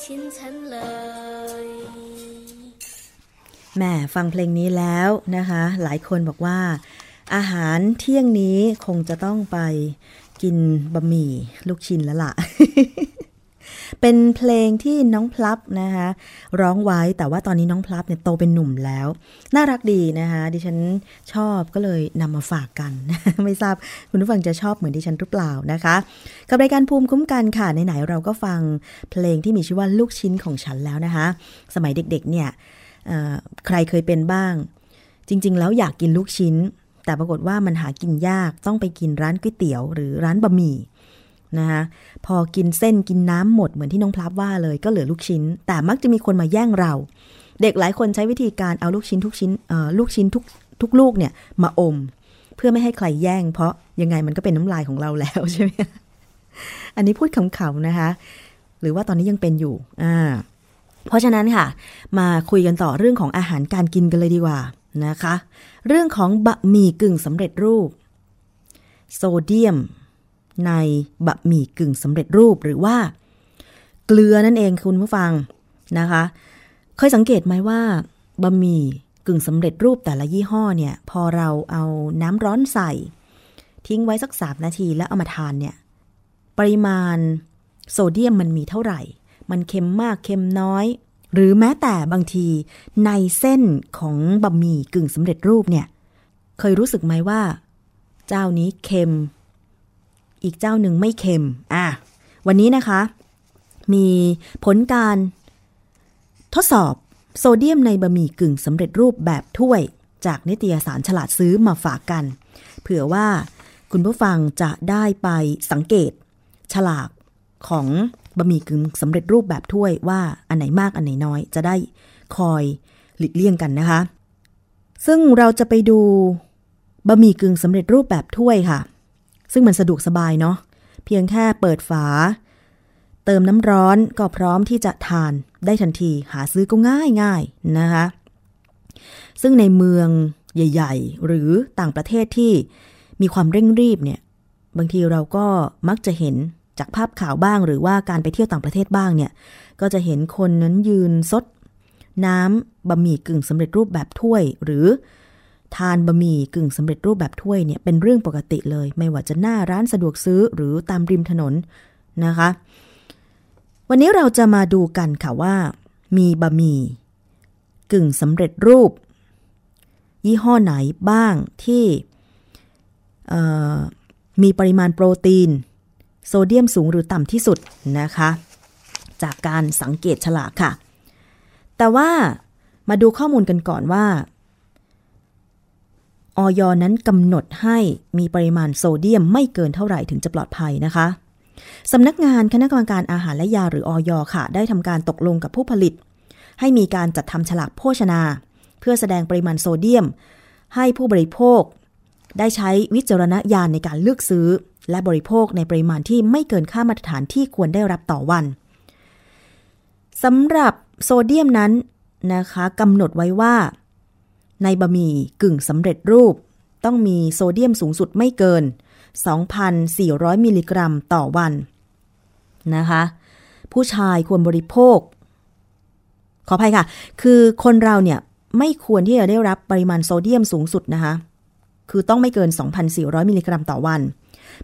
ชิ้นฉันเลยแหม่ฟังเพลงนี้แล้วนะคะ หลายคนบอกว่า อาหารเที่ยงนี้คงจะต้องไปกินบะหมี่ลูกชิ้นแล้วล่ะ เป็นเพลงที่น้องพลับนะคะร้องไว้แต่ว่าตอนนี้น้องพลับเนี่ยโตเป็นหนุ่มแล้ว น่ารักดีนะคะดิฉันชอบก็เลยนำมาฝากกัน ไม่ทราบคุณผู้ฟังจะชอบเหมือนดิฉันหรือเปล่านะคะ กับรายการภูมิคุ้มกันค่ะไหนๆเราก็ฟังเพลงที่มีชื่อว่าลูกชิ้นของฉันแล้วนะคะ สมัยเด็กๆเนี่ยใครเคยเป็นบ้าง จริง ๆ แล้วอยากกินลูกชิ้น แต่ปรากฏว่ามันหากินยากต้องไปกินร้านก๋วยเตี๋ยว หรือร้านบะหมี่ นะคะพอกินเส้นกินน้ำหมดเหมือนที่น้องพลับว่าเลยก็เหลือลูกชิ้น แต่มักจะมีคนมาแย่งเรา เด็กหลายคนใช้วิธีการเอาลูกชิ้นทุกชิ้นลูกชิ้นทุกทุกลูกเนี่ยมาอม เพื่อไม่ให้ใครแย่ง เพราะยังไงมันก็เป็นน้ำลายของเราแล้วใช่ไหมอันนี้พูดขำๆนะคะ หรือว่าตอนนี้ยังเป็นอยู่อ่าเพราะฉะนั้นค่ะ มาคุยกันต่อเรื่องของอาหารการกินกันเลยดีกว่านะคะ เรื่องของบะหมี่กึ่งสำเร็จรูป โซเดียม ในบะหมี่กึ่งสำเร็จรูปหรือว่า เกลือนั่นเองคุณผู้ฟังนะคะ เคยสังเกตไหมว่าบะหมี่กึ่งสำเร็จรูปแต่ละยี่ห้อเนี่ย พอเราเอาน้ำร้อนใส่ ทิ้งไว้สักสามนาทีแล้วเอามาทานเนี่ย ปริมาณโซเดียมมันมีเท่าไหร่ มันเค็มมากเค็มน้อย หรือแม้แต่บางทีในเส้นของบะหมี่กึ่งสำเร็จรูปเนี่ย เคยรู้สึกไหมว่า เจ้านี้เค็ม อีกเจ้าหนึ่งไม่เค็ม อะ วันนี้นะคะ มีผลการทดสอบโซเดียมในบะหมี่กึ่งสำเร็จรูปแบบถ้วยจากนิตยสารฉลาดซื้อมาฝากกัน เผื่อว่าคุณผู้ฟังจะได้ไปสังเกต ฉลากของบะหมี่กึ่งสำเร็จรูปแบบถ้วยว่าอันไหนมากอันไหนน้อยจะได้คอยหลีกเลี่ยงกันนะคะ ซึ่งเราจะไปดูบะหมี่กึ่งสำเร็จรูปแบบถ้วยค่ะ ซึ่งมันสะดวกสบายเนาะเพียงแค่เปิดฝา เติมน้ำร้อนก็พร้อมที่จะทานได้ทันทีหาซื้อก็ง่ายง่ายนะคะซึ่งในเมืองใหญ่ ๆ หรือต่างประเทศที่มีความเร่งรีบเนี่ยบางทีเราก็มักจะเห็นจากภาพข่าวบ้างหรือว่าการไปเที่ยวต่างประเทศบ้างเนี่ยก็จะเห็นคนนั้นยืนซด น้ำบะหมี่กึ่งสำเร็จรูปแบบถ้วย หรือ ทานบะหมี่กึ่งสำเร็จรูปแบบถ้วยเนี่ยเป็นเรื่องปกติเลย ไม่ว่าจะหน้าร้านสะดวกซื้อหรือตามริมถนนนะคะ วันนี้เราจะมาดูกันค่ะว่า มีบะหมี่กึ่งสำเร็จรูป ยี่ห้อไหนบ้างที่มีปริมาณโปรตีน โซเดียมสูงหรือต่ำที่สุดนะคะ จากการสังเกตฉลากค่ะ แต่ว่ามาดูข้อมูลกันก่อนว่า ออยนั้นกำหนดให้มีปริมาณโซเดียมไม่เกินเท่าไหร่ถึงจะปลอดภัยนะคะสำนักงานคณะกรรมการอาหารและยาหรือออยค่ะ ได้ทำการตกลงกับผู้ผลิต ให้มีการจัดทำฉลากโภชนา เพื่อแสดงปริมาณโซเดียม ให้ผู้บริโภค ได้ใช้วิจารณญาณในการเลือกซื้อ และบริโภคในปริมาณที่ไม่เกินค่ามาตรฐานที่ควรได้รับต่อวันสำหรับโซเดียมนั้นนะคะกำหนดไว้ว่า ในบะหมี่กึ่งสำเร็จรูป ต้องมีโซเดียมสูงสุดไม่เกิน 2,400 มิลลิกรัมต่อวัน นะคะ ผู้ชายควรบริโภค ขออภัยค่ะ คือคนเราเนี่ยไม่ควรที่จะได้รับปริมาณโซเดียมสูงสุดนะคะ คือต้องไม่เกิน 2,400 มิลลิกรัมต่อวัน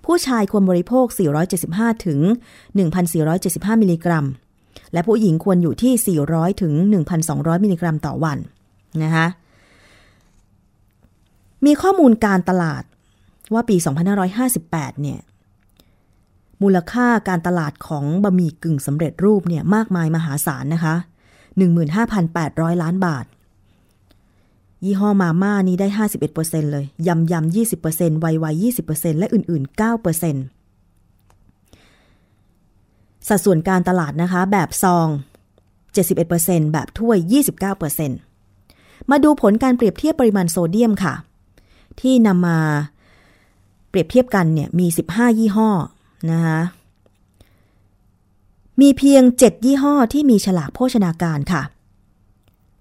ผู้ชายควรบริโภค 475 ถึง 1,475 มิลลิกรัม และผู้หญิงควรอยู่ที่ 400 ถึง 1,200 มิลลิกรัมต่อวันนะคะ มีข้อมูลการตลาดว่าปี 2558 เนี่ย มูลค่าการตลาดของบะหมี่กึ่งสำเร็จรูปเนี่ยมากมายมหาศาลนะคะ 15,800 ล้านบาท ยี่ห้อมาม่านี้ได้ 51%เลย ยำยำ20%ไวไว20%และอื่น ๆ 9%สัดส่วนการตลาดนะคะ แบบซอง 71%แบบถ้วย 29%มาดูผลการเปรียบเทียบปริมาณโซเดียมค่ะ ที่นำมาเปรียบเทียบกันเนี่ยมี 15 ยี่ห้อนะคะมีเพียง 7 ยี่ห้อที่มีฉลากโภชนาการค่ะ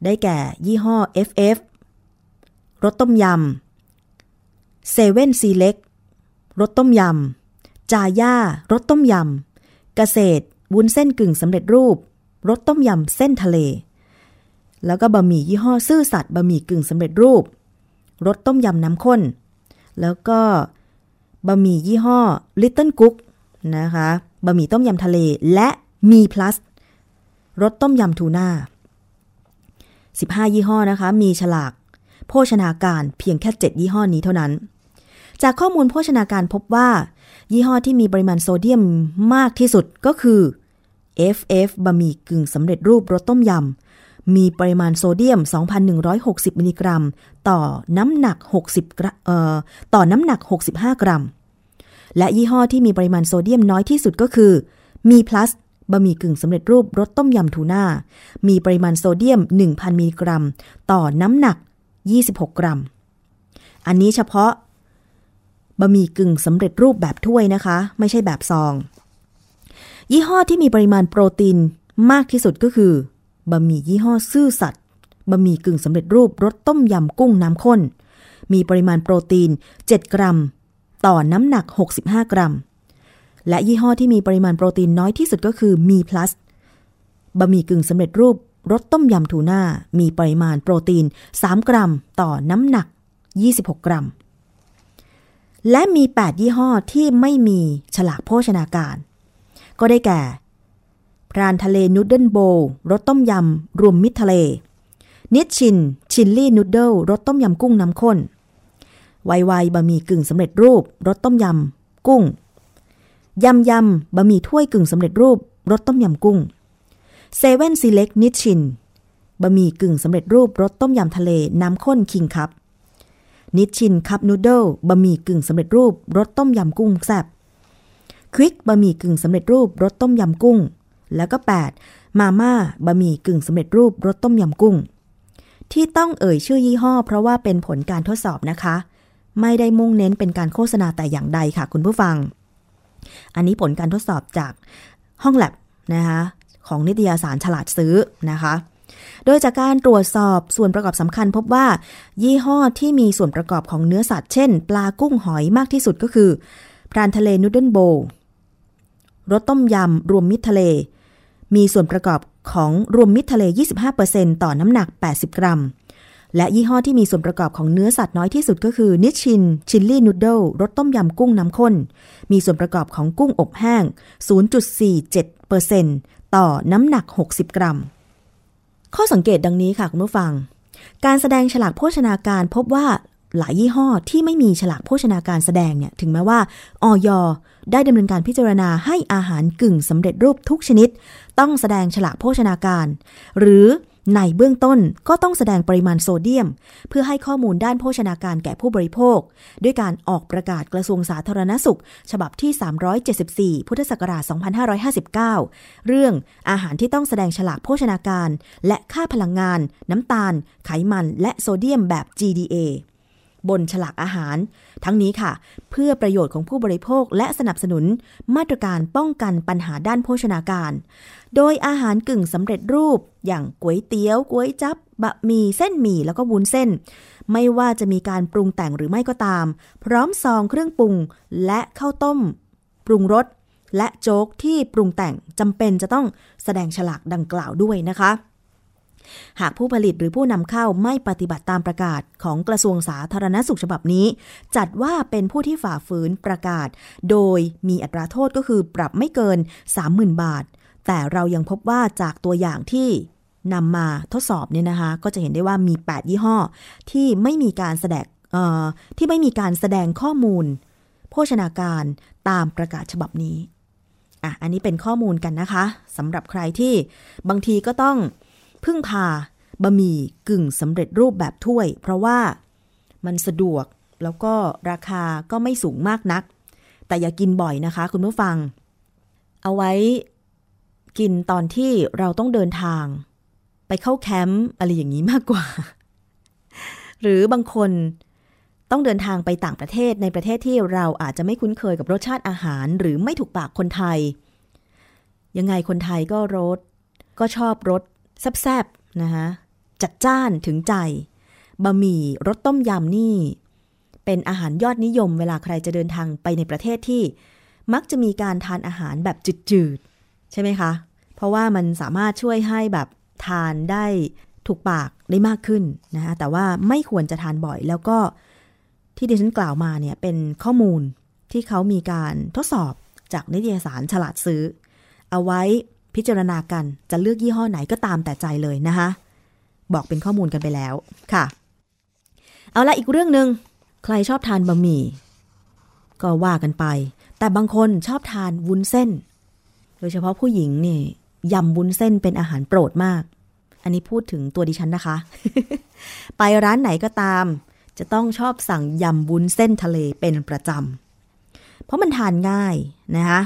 ได้แก่ยี่ห้อ FF รสต้มยำเซเว่นซีเล็กรสต้มยำจาย่ารสต้มยำเกษตรวุ้นเส้นกึ่งสำเร็จรูปรสต้มยำเส้นทะเล แล้วก็บะหมี่ยี่ห้อซื่อสัตย์บะหมี่กึ่งสำเร็จรูป รสต้มยำน้ำข้น แล้วก็บะหมี่ยี่ห้อ Little Cook นะคะบะหมี่ต้มยำทะเลและมี plus รสต้มยำทูน่า 15 ยี่ห้อนะคะ มีฉลาก โภชนาการเพียงแค่ 7 ยี่ห้อนี้เท่านั้น จากข้อมูลโภชนาการพบว่า ยี่ห้อที่มีปริมาณโซเดียมมากที่สุดก็คือ FF บะหมี่กึ่งสำเร็จรูปรสต้มยำ มีปริมาณโซเดียม 2,160 มิลลิกรัม ต่อน้ำหนัก 60กเอ่อต่อน้ำหนัก 65 กรัม และยี่ห้อที่มีปริมาณโซเดียมน้อยที่สุดก็คือ มี plus บะหมี่กึ่งสำเร็จรูปรสต้มยำทูน่า มีปริมาณโซเดียม 1,000 มิลลิกรัม ต่อน้ำหนัก 26 กรัม อันนี้เฉพาะบะหมี่กึ่งสำเร็จรูปแบบถ้วยนะคะ ไม่ใช่แบบซอง ยี่ห้อที่มีปริมาณโปรตีนมากที่สุดก็คือ บะหมี่ยี่ห้อซื่อสัตย์บะหมี่กึ่งสำเร็จรูปรสต้มยำกุ้งน้ำข้น มีปริมาณโปรตีน 7 กรัม ต่อน้ำหนัก 65 กรัม และยี่ห้อที่มีปริมาณโปรตีนน้อยที่สุดก็คือมี plus บะหมี่กึ่งสำเร็จรูปรสต้มยำทูน่า มีปริมาณโปรตีน 3 กรัม ต่อน้ำหนัก 26 กรัม และมี 8 ยี่ห้อที่ไม่มีฉลากโภชนาการ ก็ได้แก่ รานทะเลนูดเดิลโบว์รสต้มยำ รวมมิตรทะเล นิชชิน ชิลลี่นูดเดิลรสต้มยำกุ้งน้ำข้นไวไวบะหมี่กึ่งสำเร็จรูปรสต้มยำ กุ้งยำยำบะหมี่ถ้วยกึ่งสำเร็จรูปรสต้มยำกุ้งเซเว่นซีเล็คนิชชินบะหมี่กึ่งสำเร็จรูปรสต้มยำทะเลน้ำข้นคิงคัพนิชชินคัพนูดเดิลบะหมี่กึ่งสำเร็จรูปรสต้มยำกุ้งแซ่บควิกบะหมี่กึ่งสำเร็จรูปรสต้มยำกุ้ง แล้วก็ 8 มาม่าบะหมี่กึ่งสำเร็จรูปรสต้มยำกุ้ง ที่ต้องเอ่ยชื่อยี่ห้อ เพราะว่าเป็นผลการทดสอบนะคะ ไม่ได้มุ่งเน้นเป็นการโฆษณาแต่อย่างใดค่ะ คุณผู้ฟัง อันนี้ผลการทดสอบจากห้องแลบนะคะของนิตยสารฉลาดซื้อนะคะ โดยจากการตรวจสอบส่วนประกอบสำคัญพบว่า ยี่ห้อที่มีส่วนประกอบของเนื้อสัตว์เช่น ปลากุ้งหอยมากที่สุดก็คือพรานทะเลนูดเดิลโบวล์รสต้มยำรวมมิตรทะเล มีส่วนประกอบของรวมมิตรทะเล 25%ต่อน้ำหนัก 80 กรัม และยี่ห้อที่มีส่วนประกอบของเนื้อสัตว์น้อยที่สุดก็คือนิชชินชิลลี่นูดเดิลรสต้มยำกุ้งน้ำข้น มีส่วนประกอบของกุ้งอบแห้ง 0.47%ต่อน้ำหนัก 60 กรัม ข้อสังเกตดังนี้ค่ะคุณผู้ฟัง การแสดงฉลากโภชนาการพบว่าหลายยี่ห้อที่ไม่มีฉลากโภชนาการแสดงเนี่ยถึงแม้ว่าออยได้ดำเนินการพิจารณาให้อาหารกึ่งสำเร็จรูปทุกชนิด ต้องแสดงฉลากโภชนาการ หรือในเบื้องต้นก็ต้องแสดงปริมาณโซเดียม เพื่อให้ข้อมูลด้านโภชนาการแก่ผู้บริโภค ด้วยการออกประกาศกระทรวงสาธารณสุข ฉบับที่ 374 พุทธศักราช 2559 เรื่องอาหารที่ต้องแสดงฉลากโภชนาการ และค่าพลังงาน น้ำตาล ไขมัน และโซเดียมแบบ GDA บนฉลากอาหาร ทั้งนี้ค่ะ เพื่อประโยชน์ของผู้บริโภคและสนับสนุนมาตรการป้องกันปัญหาด้านโภชนาการ โดยอาหารกึ่งสำเร็จรูป อย่างก๋วยเตี๋ยวก๋วยจับบะหมี่เส้นหมี่แล้วก็วุ้นเส้น ไม่ว่าจะมีการปรุงแต่งหรือไม่ก็ตาม พร้อมซองเครื่องปรุง และข้าวต้ม ปรุงรสและโจ๊กที่ปรุงแต่งจำเป็นจะต้องแสดงฉลากดังกล่าวด้วยนะคะ หากผู้ผลิตหรือผู้นำเข้าไม่ปฏิบัติตามประกาศของกระทรวงสาธารณสุขฉบับนี้ จัดว่าเป็นผู้ที่ฝ่าฝืนประกาศ โดยมีอัตราโทษก็คือปรับไม่เกิน 30,000 บาท แต่เรายังพบว่าจากตัวอย่างที่นำมาทดสอบเนี่ยนะคะ ก็จะเห็นได้ว่ามี 8 ยี่ห้อ ที่ไม่มีการแสดงที่ไม่มีการแสดงข้อมูล โภชนาการตามประกาศฉบับนี้อะอันนี้เป็นข้อมูลกันนะคะสำหรับใครที่บางทีก็ต้อง พึ่งพาบะหมี่กึ่งสำเร็จรูปแบบถ้วย เพราะว่ามันสะดวกแล้วก็ราคาก็ไม่สูงมากนัก แต่อย่ากินบ่อยนะคะคุณผู้ฟัง เอาไว้กินตอนที่เราต้องเดินทาง ไปเข้าแคมป์อะไรอย่างนี้มากกว่า หรือบางคนต้องเดินทางไปต่างประเทศในประเทศที่เราอาจจะไม่คุ้นเคยกับรสชาติอาหาร หรือไม่ถูกปากคนไทย ยังไงคนไทยก็รสก็ชอบรส แซ่บๆนะคะจัดจ้านถึงใจบะหมี่รสต้มยำนี่ เป็นอาหารยอดนิยมเวลาใครจะเดินทางไปในประเทศที่ มักจะมีการทานอาหารแบบจืดๆ ใช่ไหมคะ เพราะว่ามันสามารถช่วยให้แบบทานได้ถูกปากได้มากขึ้นนะคะแต่ว่าไม่ควรจะทานบ่อยแล้วก็ที่ดิฉันกล่าวมาเนี่ยเป็นข้อมูลที่เขามีการทดสอบจากนิตยสารฉลาดซื้อ เอาไว้ พิจารณากันจะเลือกยี่ห้อไหนก็ตามแต่ใจเลยนะคะบอกเป็นข้อมูลกันไปแล้วค่ะ เอาละอีกเรื่องหนึ่งใครชอบทานบะหมี่ก็ว่ากันไป แต่บางคนชอบทานวุ้นเส้น โดยเฉพาะผู้หญิงนี่ยำวุ้นเส้นเป็นอาหารโปรดมาก อันนี้พูดถึงตัวดิฉันนะคะ ไปร้านไหนก็ตาม จะต้องชอบสั่งยำวุ้นเส้นทะเลเป็นประจำเพราะมันทานง่ายนะคะ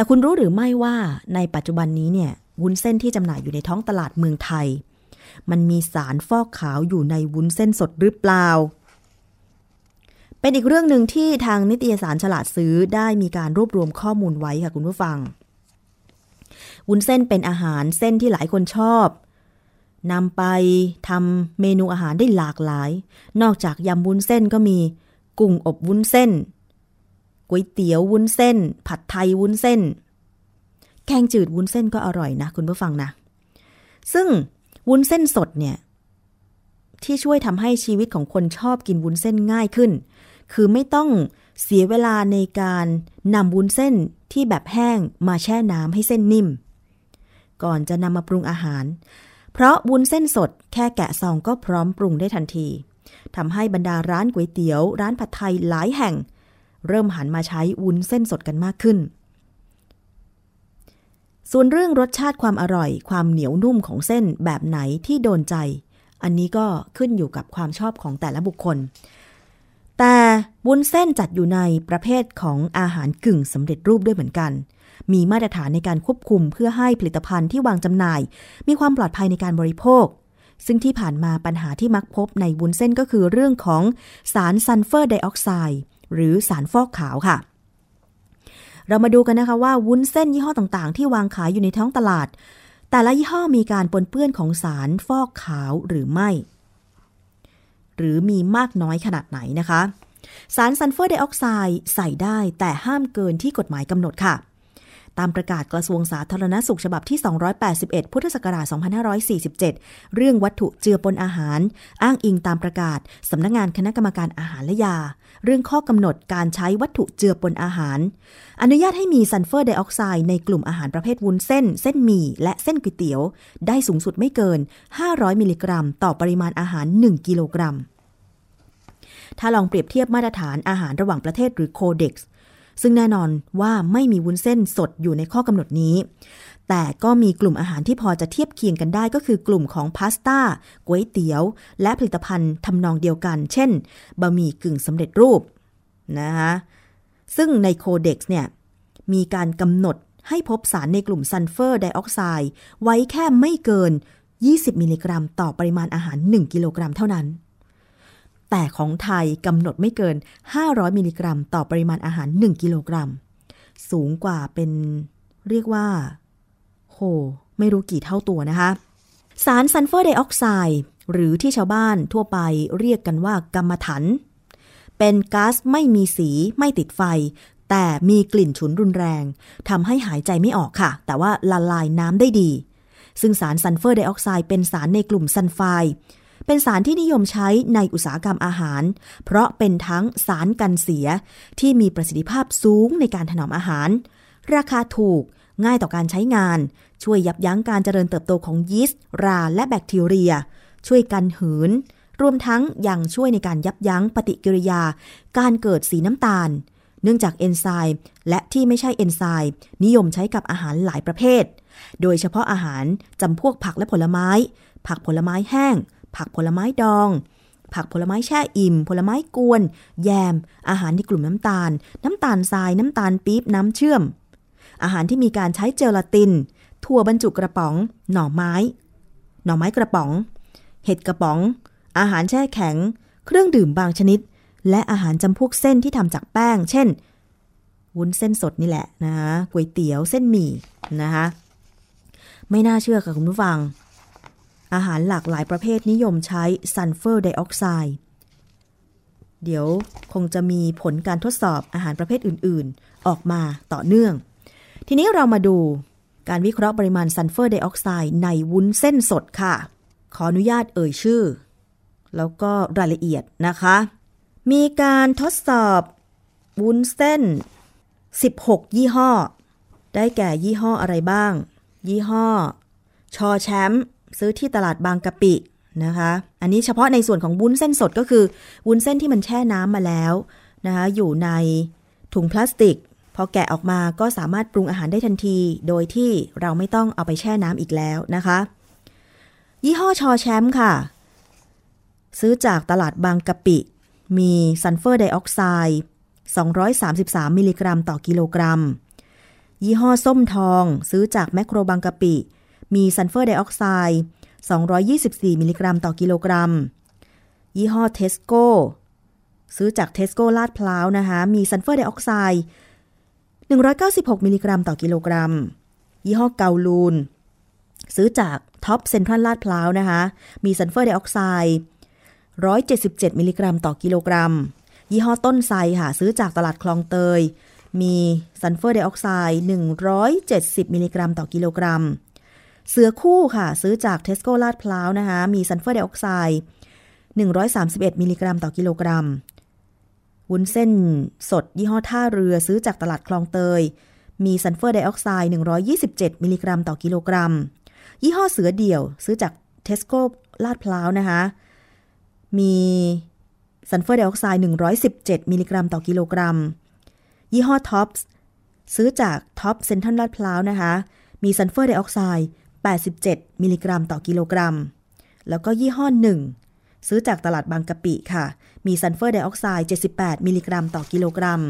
แต่คุณรู้หรือไม่ว่าในปัจจุบันนี้เนี่ยวุ้นเส้นที่จำหน่ายอยู่ในท้องตลาดเมืองไทย มันมีสารฟอกขาวอยู่ในวุ้นเส้นสดหรือเปล่า เป็นอีกเรื่องหนึ่งที่ทางนิตยสารฉลาดซื้อได้มีการรวบรวมข้อมูลไว้ค่ะคุณผู้ฟัง วุ้นเส้นเป็นอาหารเส้นที่หลายคนชอบนำไปทำเมนูอาหารได้หลากหลาย นอกจากยำวุ้นเส้นก็มี กุ้งอบวุ้นเส้น ก๋วยเตี๋ยววุ้นเส้น ผัดไทยวุ้นเส้น แกงจืดวุ้นเส้นก็อร่อยนะ คุณผู้ฟังนะ ซึ่งวุ้นเส้นสดเนี่ย ที่ช่วยทำให้ชีวิตของคนชอบกินวุ้นเส้นง่ายขึ้น คือไม่ต้องเสียเวลาในการนำวุ้นเส้นที่แบบแห้งมาแช่น้ำให้เส้นนิ่ม ก่อนจะนำมาปรุงอาหาร เพราะวุ้นเส้นสดแค่แกะซองก็พร้อมปรุงได้ทันทีทำให้บรรดาร้านก๋วยเตี๋ยว ร้านผัดไทยหลายแห่ง เริ่มหันมาใช้วุ้นเส้นสดกันมากขึ้น ส่วนเรื่องรสชาติความอร่อย ความเหนียวนุ่มของเส้นแบบไหนที่โดนใจ อันนี้ก็ขึ้นอยู่กับความชอบของแต่ละบุคคล แต่วุ้นเส้นจัดอยู่ในประเภทของอาหารกึ่งสำเร็จรูปด้วยเหมือนกัน มีมาตรฐานในการควบคุมเพื่อให้ผลิตภัณฑ์ที่วางจำหน่าย มีความปลอดภัยในการบริโภคซึ่งที่ผ่านมาปัญหาที่มักพบในวุ้นเส้นก็คือเรื่องของสารซัลเฟอร์ไดออกไซด์ หรือสารฟอกขาวค่ะ เรามาดูกันนะคะว่าวุ้นเส้นยี่ห้อต่างๆ ที่วางขายอยู่ในท้องตลาด แต่ละยี่ห้อมีการปนเปื้อนของสารฟอกขาวหรือไม่ หรือมีมากน้อยขนาดไหนนะคะ สารซัลเฟอร์ไดออกไซด์ใส่ได้แต่ห้ามเกินที่กฎหมายกำหนดค่ะ ตามประกาศกระทรวงสาธารณสุขฉบับที่ 281 พุทธศักราช 2547 เรื่องวัตถุเจือปนอาหาร อ้างอิงตามประกาศสำนักงานคณะกรรมการอาหารและยา เรื่องข้อกำหนดการใช้วัตถุเจือปนอาหาร อนุญาตให้มีซัลเฟอร์ไดออกไซด์ในกลุ่มอาหารประเภทวุ้นเส้น เส้นหมี่และเส้นก๋วยเตี๋ยว ได้สูงสุดไม่เกิน 500 มิลลิกรัม ต่อปริมาณอาหาร 1 กิโลกรัมถ้าลองเปรียบเทียบมาตรฐานอาหารระหว่างประเทศหรือโคเด็กซ์ ซึ่งแน่นอนว่าไม่มีวุ้นเส้นสดอยู่ในข้อกำหนดนี้ แต่ก็มีกลุ่มอาหารที่พอจะเทียบเคียงกันได้ก็คือกลุ่มของพาสต้าก๋วยเตี๋ยว และผลิตภัณฑ์ทำนองเดียวกัน เช่นบะหมี่กึ่งสำเร็จรูปนะคะซึ่งในโคเด็กซ์เนี่ยมีการกำหนดให้พบสารในกลุ่มซัลเฟอร์ไดออกไซด์ไว้แค่ไม่เกิน 20 มิลลิกรัม ต่อปริมาณอาหาร 1 กิโลกรัมเท่านั้น แต่ของไทยกำหนดไม่เกิน 500 มิลลิกรัม ต่อปริมาณอาหาร 1 กิโลกรัม สูงกว่าเป็นเรียกว่า โห ไม่รู้กี่เท่าตัวนะคะ สารซัลเฟอร์ไดออกไซด์หรือที่ชาวบ้านทั่วไปเรียกกันว่ากำมะถัน เป็นก๊าซไม่มีสีไม่ติดไฟ แต่มีกลิ่นฉุนรุนแรงทำให้หายใจไม่ออกค่ะ แต่ว่าละลายน้ำได้ดี ซึ่งสารซัลเฟอร์ไดออกไซด์เป็นสารในกลุ่มซัลไฟด์ เป็นสารที่นิยมใช้ในอุตสาหกรรมอาหาร เพราะเป็นทั้งสารกันเสียที่มีประสิทธิภาพสูงในการถนอมอาหาร ราคาถูกง่ายต่อการใช้งาน ช่วยยับยั้งการเจริญเติบโตของยีสต์ ราและแบคทีเรีย ช่วยกันหืน รวมทั้งยังช่วยในการยับยั้งปฏิกิริยา การเกิดสีน้ำตาล เนื่องจากเอนไซม์และที่ไม่ใช่เอนไซม์นิยมใช้กับอาหารหลายประเภท โดยเฉพาะอาหารจำพวกผักและผลไม้ ผักผลไม้แห้ง ผักผลไม้ดอง ผักผลไม้แช่อิ่ม ผลไม้กวน แยม อาหารในกลุ่มน้ำตาล น้ำตาลทราย น้ำตาลปี๊บ น้ำเชื่อม อาหารที่มีการใช้เจลาติน ถั่วบรรจุกระป๋อง หน่อไม้ หน่อไม้กระป๋อง เห็ดกระป๋อง อาหารแช่แข็ง เครื่องดื่มบางชนิด และอาหารจำพวกเส้นที่ทำจากแป้ง เช่น วุ้นเส้นสดนี่แหละนะคะก๋วยเตี๋ยว เส้นหมี่นะคะไม่น่าเชื่อค่ะคุณผู้ฟัง อาหารหลากหลายประเภทนิยมใช้ซัลเฟอร์ไดออกไซด์เดี๋ยวคงจะมีผลการทดสอบอาหารประเภทอื่นๆ ออกมาต่อเนื่อง ทีนี้เรามาดูการวิเคราะห์ปริมาณซัลเฟอร์ไดออกไซด์ในวุ้นเส้นสดค่ะ ขออนุญาตเอ่ยชื่อ แล้วก็รายละเอียดนะคะ มีการทดสอบวุ้นเส้น 16 ยี่ห้อ ได้แก่ยี่ห้ออะไรบ้าง ยี่ห้อ ชอแชมป์ ซื้อที่ตลาดบางกะปินะคะ อันนี้เฉพาะในส่วนของวุ้นเส้นสดก็คือวุ้นเส้นที่มันแช่น้ำมาแล้วนะคะอยู่ในถุงพลาสติก พอแกะออกมาก็สามารถปรุงอาหารได้ทันที โดยที่เราไม่ต้องเอาไปแช่น้ำอีกแล้วนะคะ ยี่ห้อชอแชมป์ค่ะ ซื้อจากตลาดบางกะปิ มีซัลเฟอร์ไดออกไซด์233 มิลลิกรัมต่อกิโลกรัม ยี่ห้อส้มทอง ซื้อจากแมคโครบางกะปิ มีซัลเฟอร์ไดออกไซด์ 224 มิลลิกรัมต่อกิโลกรัม ยี่ห้อเทสโก้ซื้อจากเทสโก้ลาดพร้าวนะคะ มีซัลเฟอร์ไดออกไซด์ 196 มิลลิกรัมต่อกิโลกรัม ยี่ห้อเกาลูน ซื้อจากท็อปเซ็นทรัลลาดพร้าวนะคะ มีซัลเฟอร์ไดออกไซด์177 มิลลิกรัมต่อกิโลกรัม ยี่ห้อต้นไทรค่ะ ซื้อจากตลาดคลองเตย มีซัลเฟอร์ไดออกไซด์ 170 มิลลิกรัมต่อกิโลกรัม เสือคู่ค่ะ ซื้อจากเทสโก้ลาดพร้าวนะคะ มีซัลเฟอร์ไดออกไซด์131 มิลลิกรัมต่อกิโลกรัม วุ้นเส้นสดยี่ห้อท่าเรือซื้อจากตลาดคลองเตย มีซัลเฟอร์ไดออกไซด์127 มิลลิกรัมต่อกิโลกรัม ยี่ห้อเสือเดี่ยวซื้อจากเทสโก้ลาดพร้าวนะคะ มีซัลเฟอร์ไดออกไซด์117 มิลลิกรัมต่อกิโลกรัม ยี่ห้อท็อปซื้อจากท็อปเซ็นทรัลลาดพร้าวนะคะ มีซัลเฟอร์ไดออกไซด์ 87 มิลลิกรัมต่อกิโลกรัม แล้วก็ยี่ห้อหนึ่งซื้อจากตลาดบางกะปิค่ะ มีซัลเฟอร์ไดออกไซด์ 78 มิลลิกรัมต่อกิโลกรัม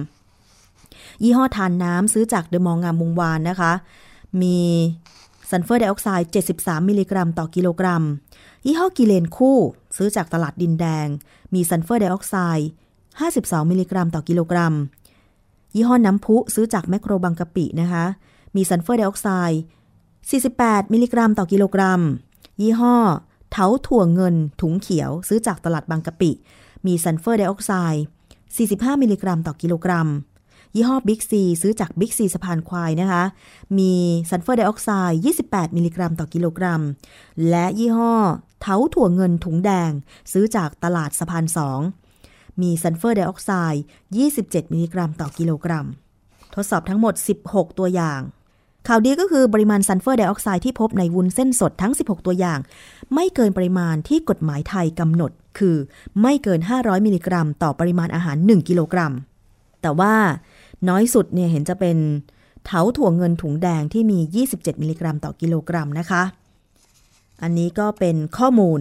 ยี่ห้อทานน้ำซื้อจากเดอะมอลล์งามวงศ์วานนะคะ มีซัลเฟอร์ไดออกไซด์ 73 มิลลิกรัมต่อกิโลกรัม ยี่ห้อกิเลนคู่ ซื้อจากตลาดดินแดง มีซัลเฟอร์ไดออกไซด์ 52 มิลลิกรัมต่อกิโลกรัม ยี่ห้อน้ำพุซื้อจากแมคโครบางกะปินะคะ มีซัลเฟอร์ไดออกไซด์ 48 มิลลิกรัมต่อกิโลกรัม ยี่ห้อ เถาถั่วเงินถุงเขียวซื้อจากตลาดบางกะปิ มีซัลเฟอร์ไดออกไซด์45 มิลลิกรัมต่อกิโลกรัม ยี่ห้อบิ๊กซีซื้อจากบิ๊กซีสะพานควายนะคะ มีซัลเฟอร์ไดออกไซด์28 มิลลิกรัมต่อกิโลกรัม และยี่ห้อ เถาถั่วเงินถุงแดง ซื้อจากตลาดสะพานสองมีซัลเฟอร์ไดออกไซด์27 มิลลิกรัมต่อกิโลกรัม ทดสอบทั้งหมด 16 ตัวอย่าง ข่าวดีก็คือปริมาณซัลเฟอร์ไดออกไซด์ที่พบในวุ้นเส้นสดทั้ง 16 ตัวอย่าง ไม่เกินปริมาณที่กฎหมายไทยกำหนด คือไม่เกิน 500 มิลลิกรัม ต่อปริมาณอาหาร 1 กิโลกรัม แต่ว่าน้อยสุดเนี่ยเห็นจะเป็นเถาถั่วเงินถุงแดงที่มี 27 มิลลิกรัม ต่อกิโลกรัมนะคะ อันนี้ก็เป็นข้อมูล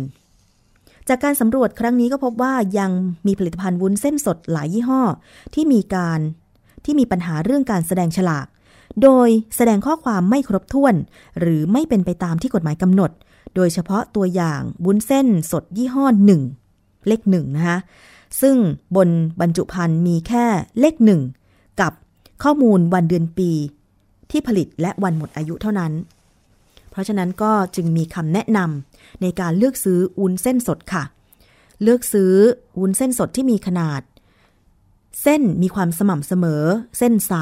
จากการสำรวจครั้งนี้ก็พบว่ายังมีผลิตภัณฑ์วุ้นเส้นสดหลายยี่ห้อ ที่มีการที่มีปัญหาเรื่องการแสดงฉลาก โดยแสดงข้อความไม่ครบถ้วน หรือไม่เป็นไปตามที่กฎหมายกำหนด โดยเฉพาะตัวอย่างวุ้นเส้นสดยี่ห้อหนึ่งเลขหนึ่งนะคะซึ่งบนบรรจุภัณฑ์มีแค่เลขหนึ่งกับข้อมูลวันเดือนปี ที่ผลิตและวันหมดอายุเท่านั้น เพราะฉะนั้นก็จึงมีคำแนะนำในการเลือกซื้อวุ้นเส้นสดค่ะ เลือกซื้อวุ้นเส้นสดที่มีขนาด เส้นมีความสม่ำเสมอ เส้นใส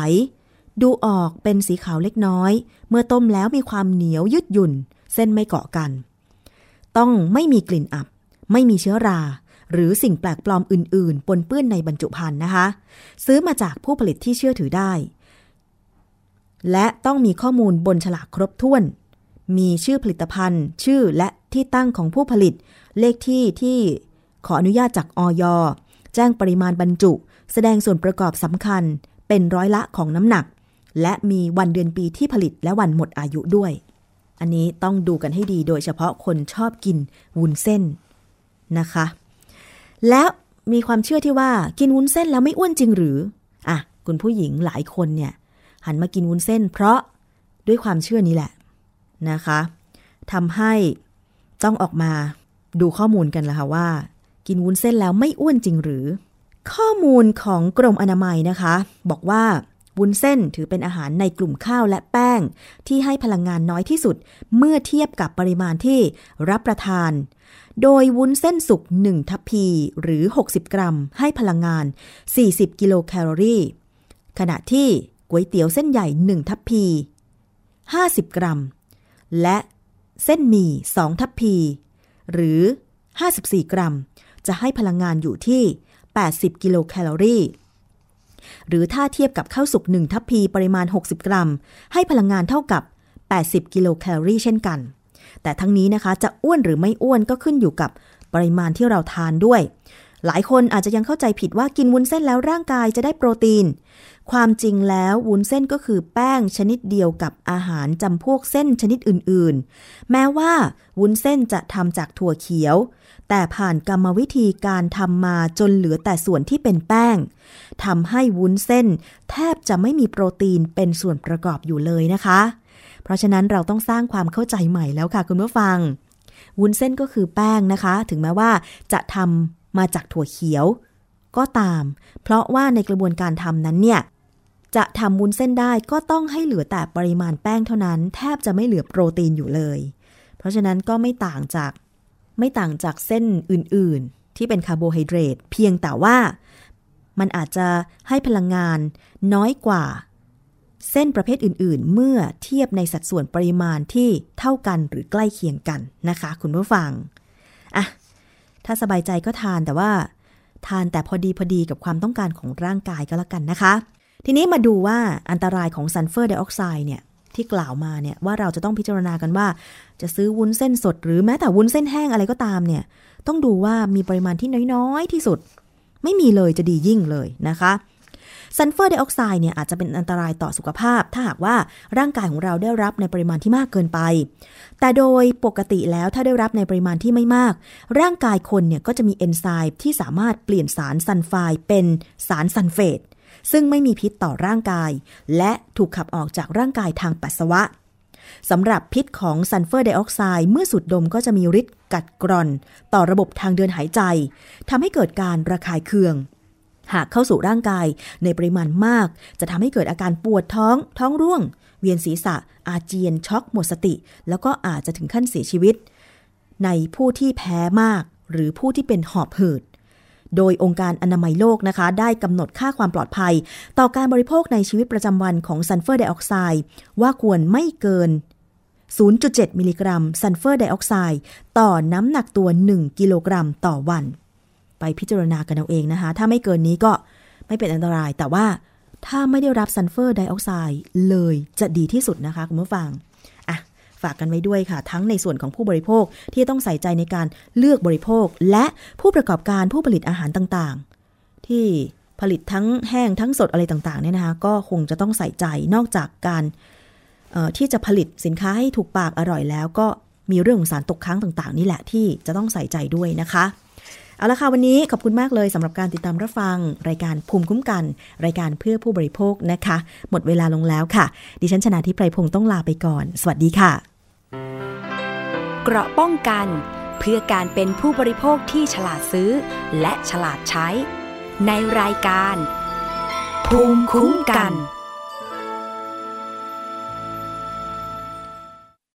ดูออกเป็นสีขาวเล็กน้อย เมื่อต้มแล้วมีความเหนียวยืดหยุ่น เส้นไม่เกาะกัน ต้องไม่มีกลิ่นอับ ไม่มีเชื้อรา หรือสิ่งแปลกปลอมอื่น ๆ ปนเปื้อนในบรรจุภัณฑ์นะคะ ซื้อมาจากผู้ผลิตที่เชื่อถือได้ และต้องมีข้อมูลบนฉลากครบถ้วน มีชื่อผลิตภัณฑ์ ชื่อและที่ตั้งของผู้ผลิต เลขที่ที่ขออนุญาตจากอย แจ้งปริมาณบรรจุ แสดงส่วนประกอบสำคัญ เป็นร้อยละของน้ำหนัก และมีวันเดือนปีที่ผลิตและวันหมดอายุด้วย อันนี้ต้องดูกันให้ดีโดยเฉพาะคนชอบกินวุ้นเส้นนะคะ แล้วมีความเชื่อที่ว่ากินวุ้นเส้นแล้วไม่อ้วนจริงหรืออะคุณผู้หญิงหลายคนเนี่ยหันมากินวุ้นเส้น เพราะด้วยความเชื่อนี้แหละนะคะทำให้ต้องออกมาดูข้อมูลกันละค่ะว่า กินวุ้นเส้นแล้วไม่อ้วนจริงหรือ ข้อมูลของกรมอนามัยนะคะ บอกว่า วุ้นเส้นถือเป็นอาหารในกลุ่มข้าวและแป้ง ที่ให้พลังงานน้อยที่สุด เมื่อเทียบกับปริมาณที่รับประทาน โดยวุ้นเส้นสุก 1 ทัพพี หรือ 60 กรัม ให้พลังงาน 40 กิโลแคลอรี่ ขณะที่ก๋วยเตี๋ยวเส้นใหญ่ 1 ทัพพี 50 กรัม และเส้นหมี่ 2 ทัพพี หรือ 54 กรัม จะให้พลังงานอยู่ที่ 80 กิโลแคลอรี่ หรือถ้าเทียบกับข้าวสุก1ทัพพีปริมาณ 60 กรัม ให้พลังงานเท่ากับ 80 กิโลแคลอรี่เช่นกัน แต่ทั้งนี้นะคะจะอ้วนหรือไม่อ้วนก็ขึ้นอยู่กับปริมาณที่เราทานด้วย หลายคนอาจจะยังเข้าใจผิดว่ากินวุ้นเส้นแล้วร่างกายจะได้โปรตีน ความจริงแล้ววุ้นเส้นก็คือแป้งชนิดเดียวกับอาหารจำพวกเส้นชนิดอื่นๆ แม้ว่าวุ้นเส้นจะทำจากถั่วเขียว แต่ผ่านกรรมวิธีการทำมาจนเหลือแต่ส่วนที่เป็นแป้งทำให้วุ้นเส้น แทบจะไม่มีโปรตีนเป็นส่วนประกอบอยู่เลยนะคะ เพราะฉะนั้นเราต้องสร้างความเข้าใจใหม่แล้วค่ะคุณผู้ฟัง วุ้นเส้นก็คือแป้งนะคะ ถึงแม้ว่าจะทำ มาจากถั่วเขียว ก็ตาม เพราะว่าในกระบวนการทำนั้นเนี่ยจะทำวุ้นเส้นได้ก็ต้องให้เหลือแต่ปริมาณแป้งเท่านั้น แทบจะไม่เหลือโปรตีนอยู่เลย เพราะฉะนั้นก็ไม่ต่างจากไม่ต่างจากเส้นอื่น ๆ ที่เป็นคาร์โบไฮเดรตเพียงแต่ว่ามันอาจจะให้พลังงานน้อยกว่า เส้นประเภทอื่น ๆ เมื่อเทียบในสัดส่วนปริมาณที่เท่ากันหรือใกล้เคียงกันนะคะ คุณผู้ฟังอะ ถ้าสบายใจก็ทานแต่ว่า ทานแต่พอดีพอดีกับความต้องการของร่างกายก็แล้วกันนะคะ ทีนี้มาดูว่าอันตรายของซัลเฟอร์ไดออกไซด์เนี่ยที่กล่าวมาเนี่ยว่าเราจะต้องพิจารณากันว่า จะซื้อวุ้นเส้นสด หรือแม้แต่วุ้นเส้นแห้งอะไรก็ตามเนี่ยต้องดูว่ามีปริมาณที่น้อยๆที่สุด ไม่มีเลยจะดียิ่งเลยนะคะ ซัลเฟอร์ไดออกไซด์เนี่ยอาจจะเป็นอันตรายต่อสุขภาพ ถ้าหากว่าร่างกายของเราได้รับในปริมาณที่มากเกินไป แต่โดยปกติแล้วถ้าได้รับในปริมาณที่ไม่มาก ร่างกายคนเนี่ยก็จะมีเอนไซม์ที่สามารถเปลี่ยนสารซัลไฟด์เป็นสารซัลเฟตซึ่งไม่มีพิษต่อร่างกาย และถูกขับออกจากร่างกายทางปัสสาวะสำหรับพิษของซัลเฟอร์ไดออกไซด์เมื่อสูดดมก็จะมีฤทธิ์กัดกร่อน ต่อระบบทางเดินหายใจทำให้เกิดการระคายเคือง หากเข้าสู่ร่างกายในปริมาณมาก จะทำให้เกิดอาการปวดท้อง ท้องร่วง เวียนศีรษะ อาเจียน ช็อกหมดสติ แล้วก็อาจจะถึงขั้นเสียชีวิต ในผู้ที่แพ้มาก หรือผู้ที่เป็นหอบหืดโดยองค์การอนามัยโลกนะคะ ได้กำหนดค่าความปลอดภัย ต่อการบริโภคในชีวิตประจำวันของซัลเฟอร์ไดออกไซด์ว่าควรไม่เกิน 0.7 มิลลิกรัมซัลเฟอร์ไดออกไซด์ต่อน้ำหนักตัว 1 กิโลกรัมต่อวัน ไปพิจารณากันเอาเองนะคะ ถ้าไม่เกินนี้ก็ไม่เป็นอันตราย แต่ว่าถ้าไม่ได้รับซัลเฟอร์ไดออกไซด์เลยจะดีที่สุดนะคะคุณผู้ฟังอะฝากกันไว้ด้วยค่ะ ทั้งในส่วนของผู้บริโภคที่ต้องใส่ใจในการเลือกบริโภค และผู้ประกอบการผู้ผลิตอาหารต่างๆ ที่ผลิตทั้งแห้งทั้งสดอะไรต่างๆเนี่ยนะคะก็คงจะต้องใส่ใจนอกจากการที่จะผลิตสินค้าให้ถูกปากอร่อยแล้วก็มีเรื่องของสารตกค้างต่างๆ นี่แหละที่จะต้องใส่ใจด้วยนะคะ เอาละค่ะวันนี้ขอบคุณมากเลยสำหรับการติดตามรับฟัง รายการภูมิคุ้มกัน รายการเพื่อผู้บริโภคนะคะ หมดเวลาลงแล้วค่ะ ดิฉันชนะทิพไพรพงศ์ต้องลาไปก่อน สวัสดีค่ะ เกราะป้องกัน เพื่อการเป็นผู้บริโภคที่ฉลาดซื้อ และฉลาดใช้ ในรายการ ภูมิคุ้มกัน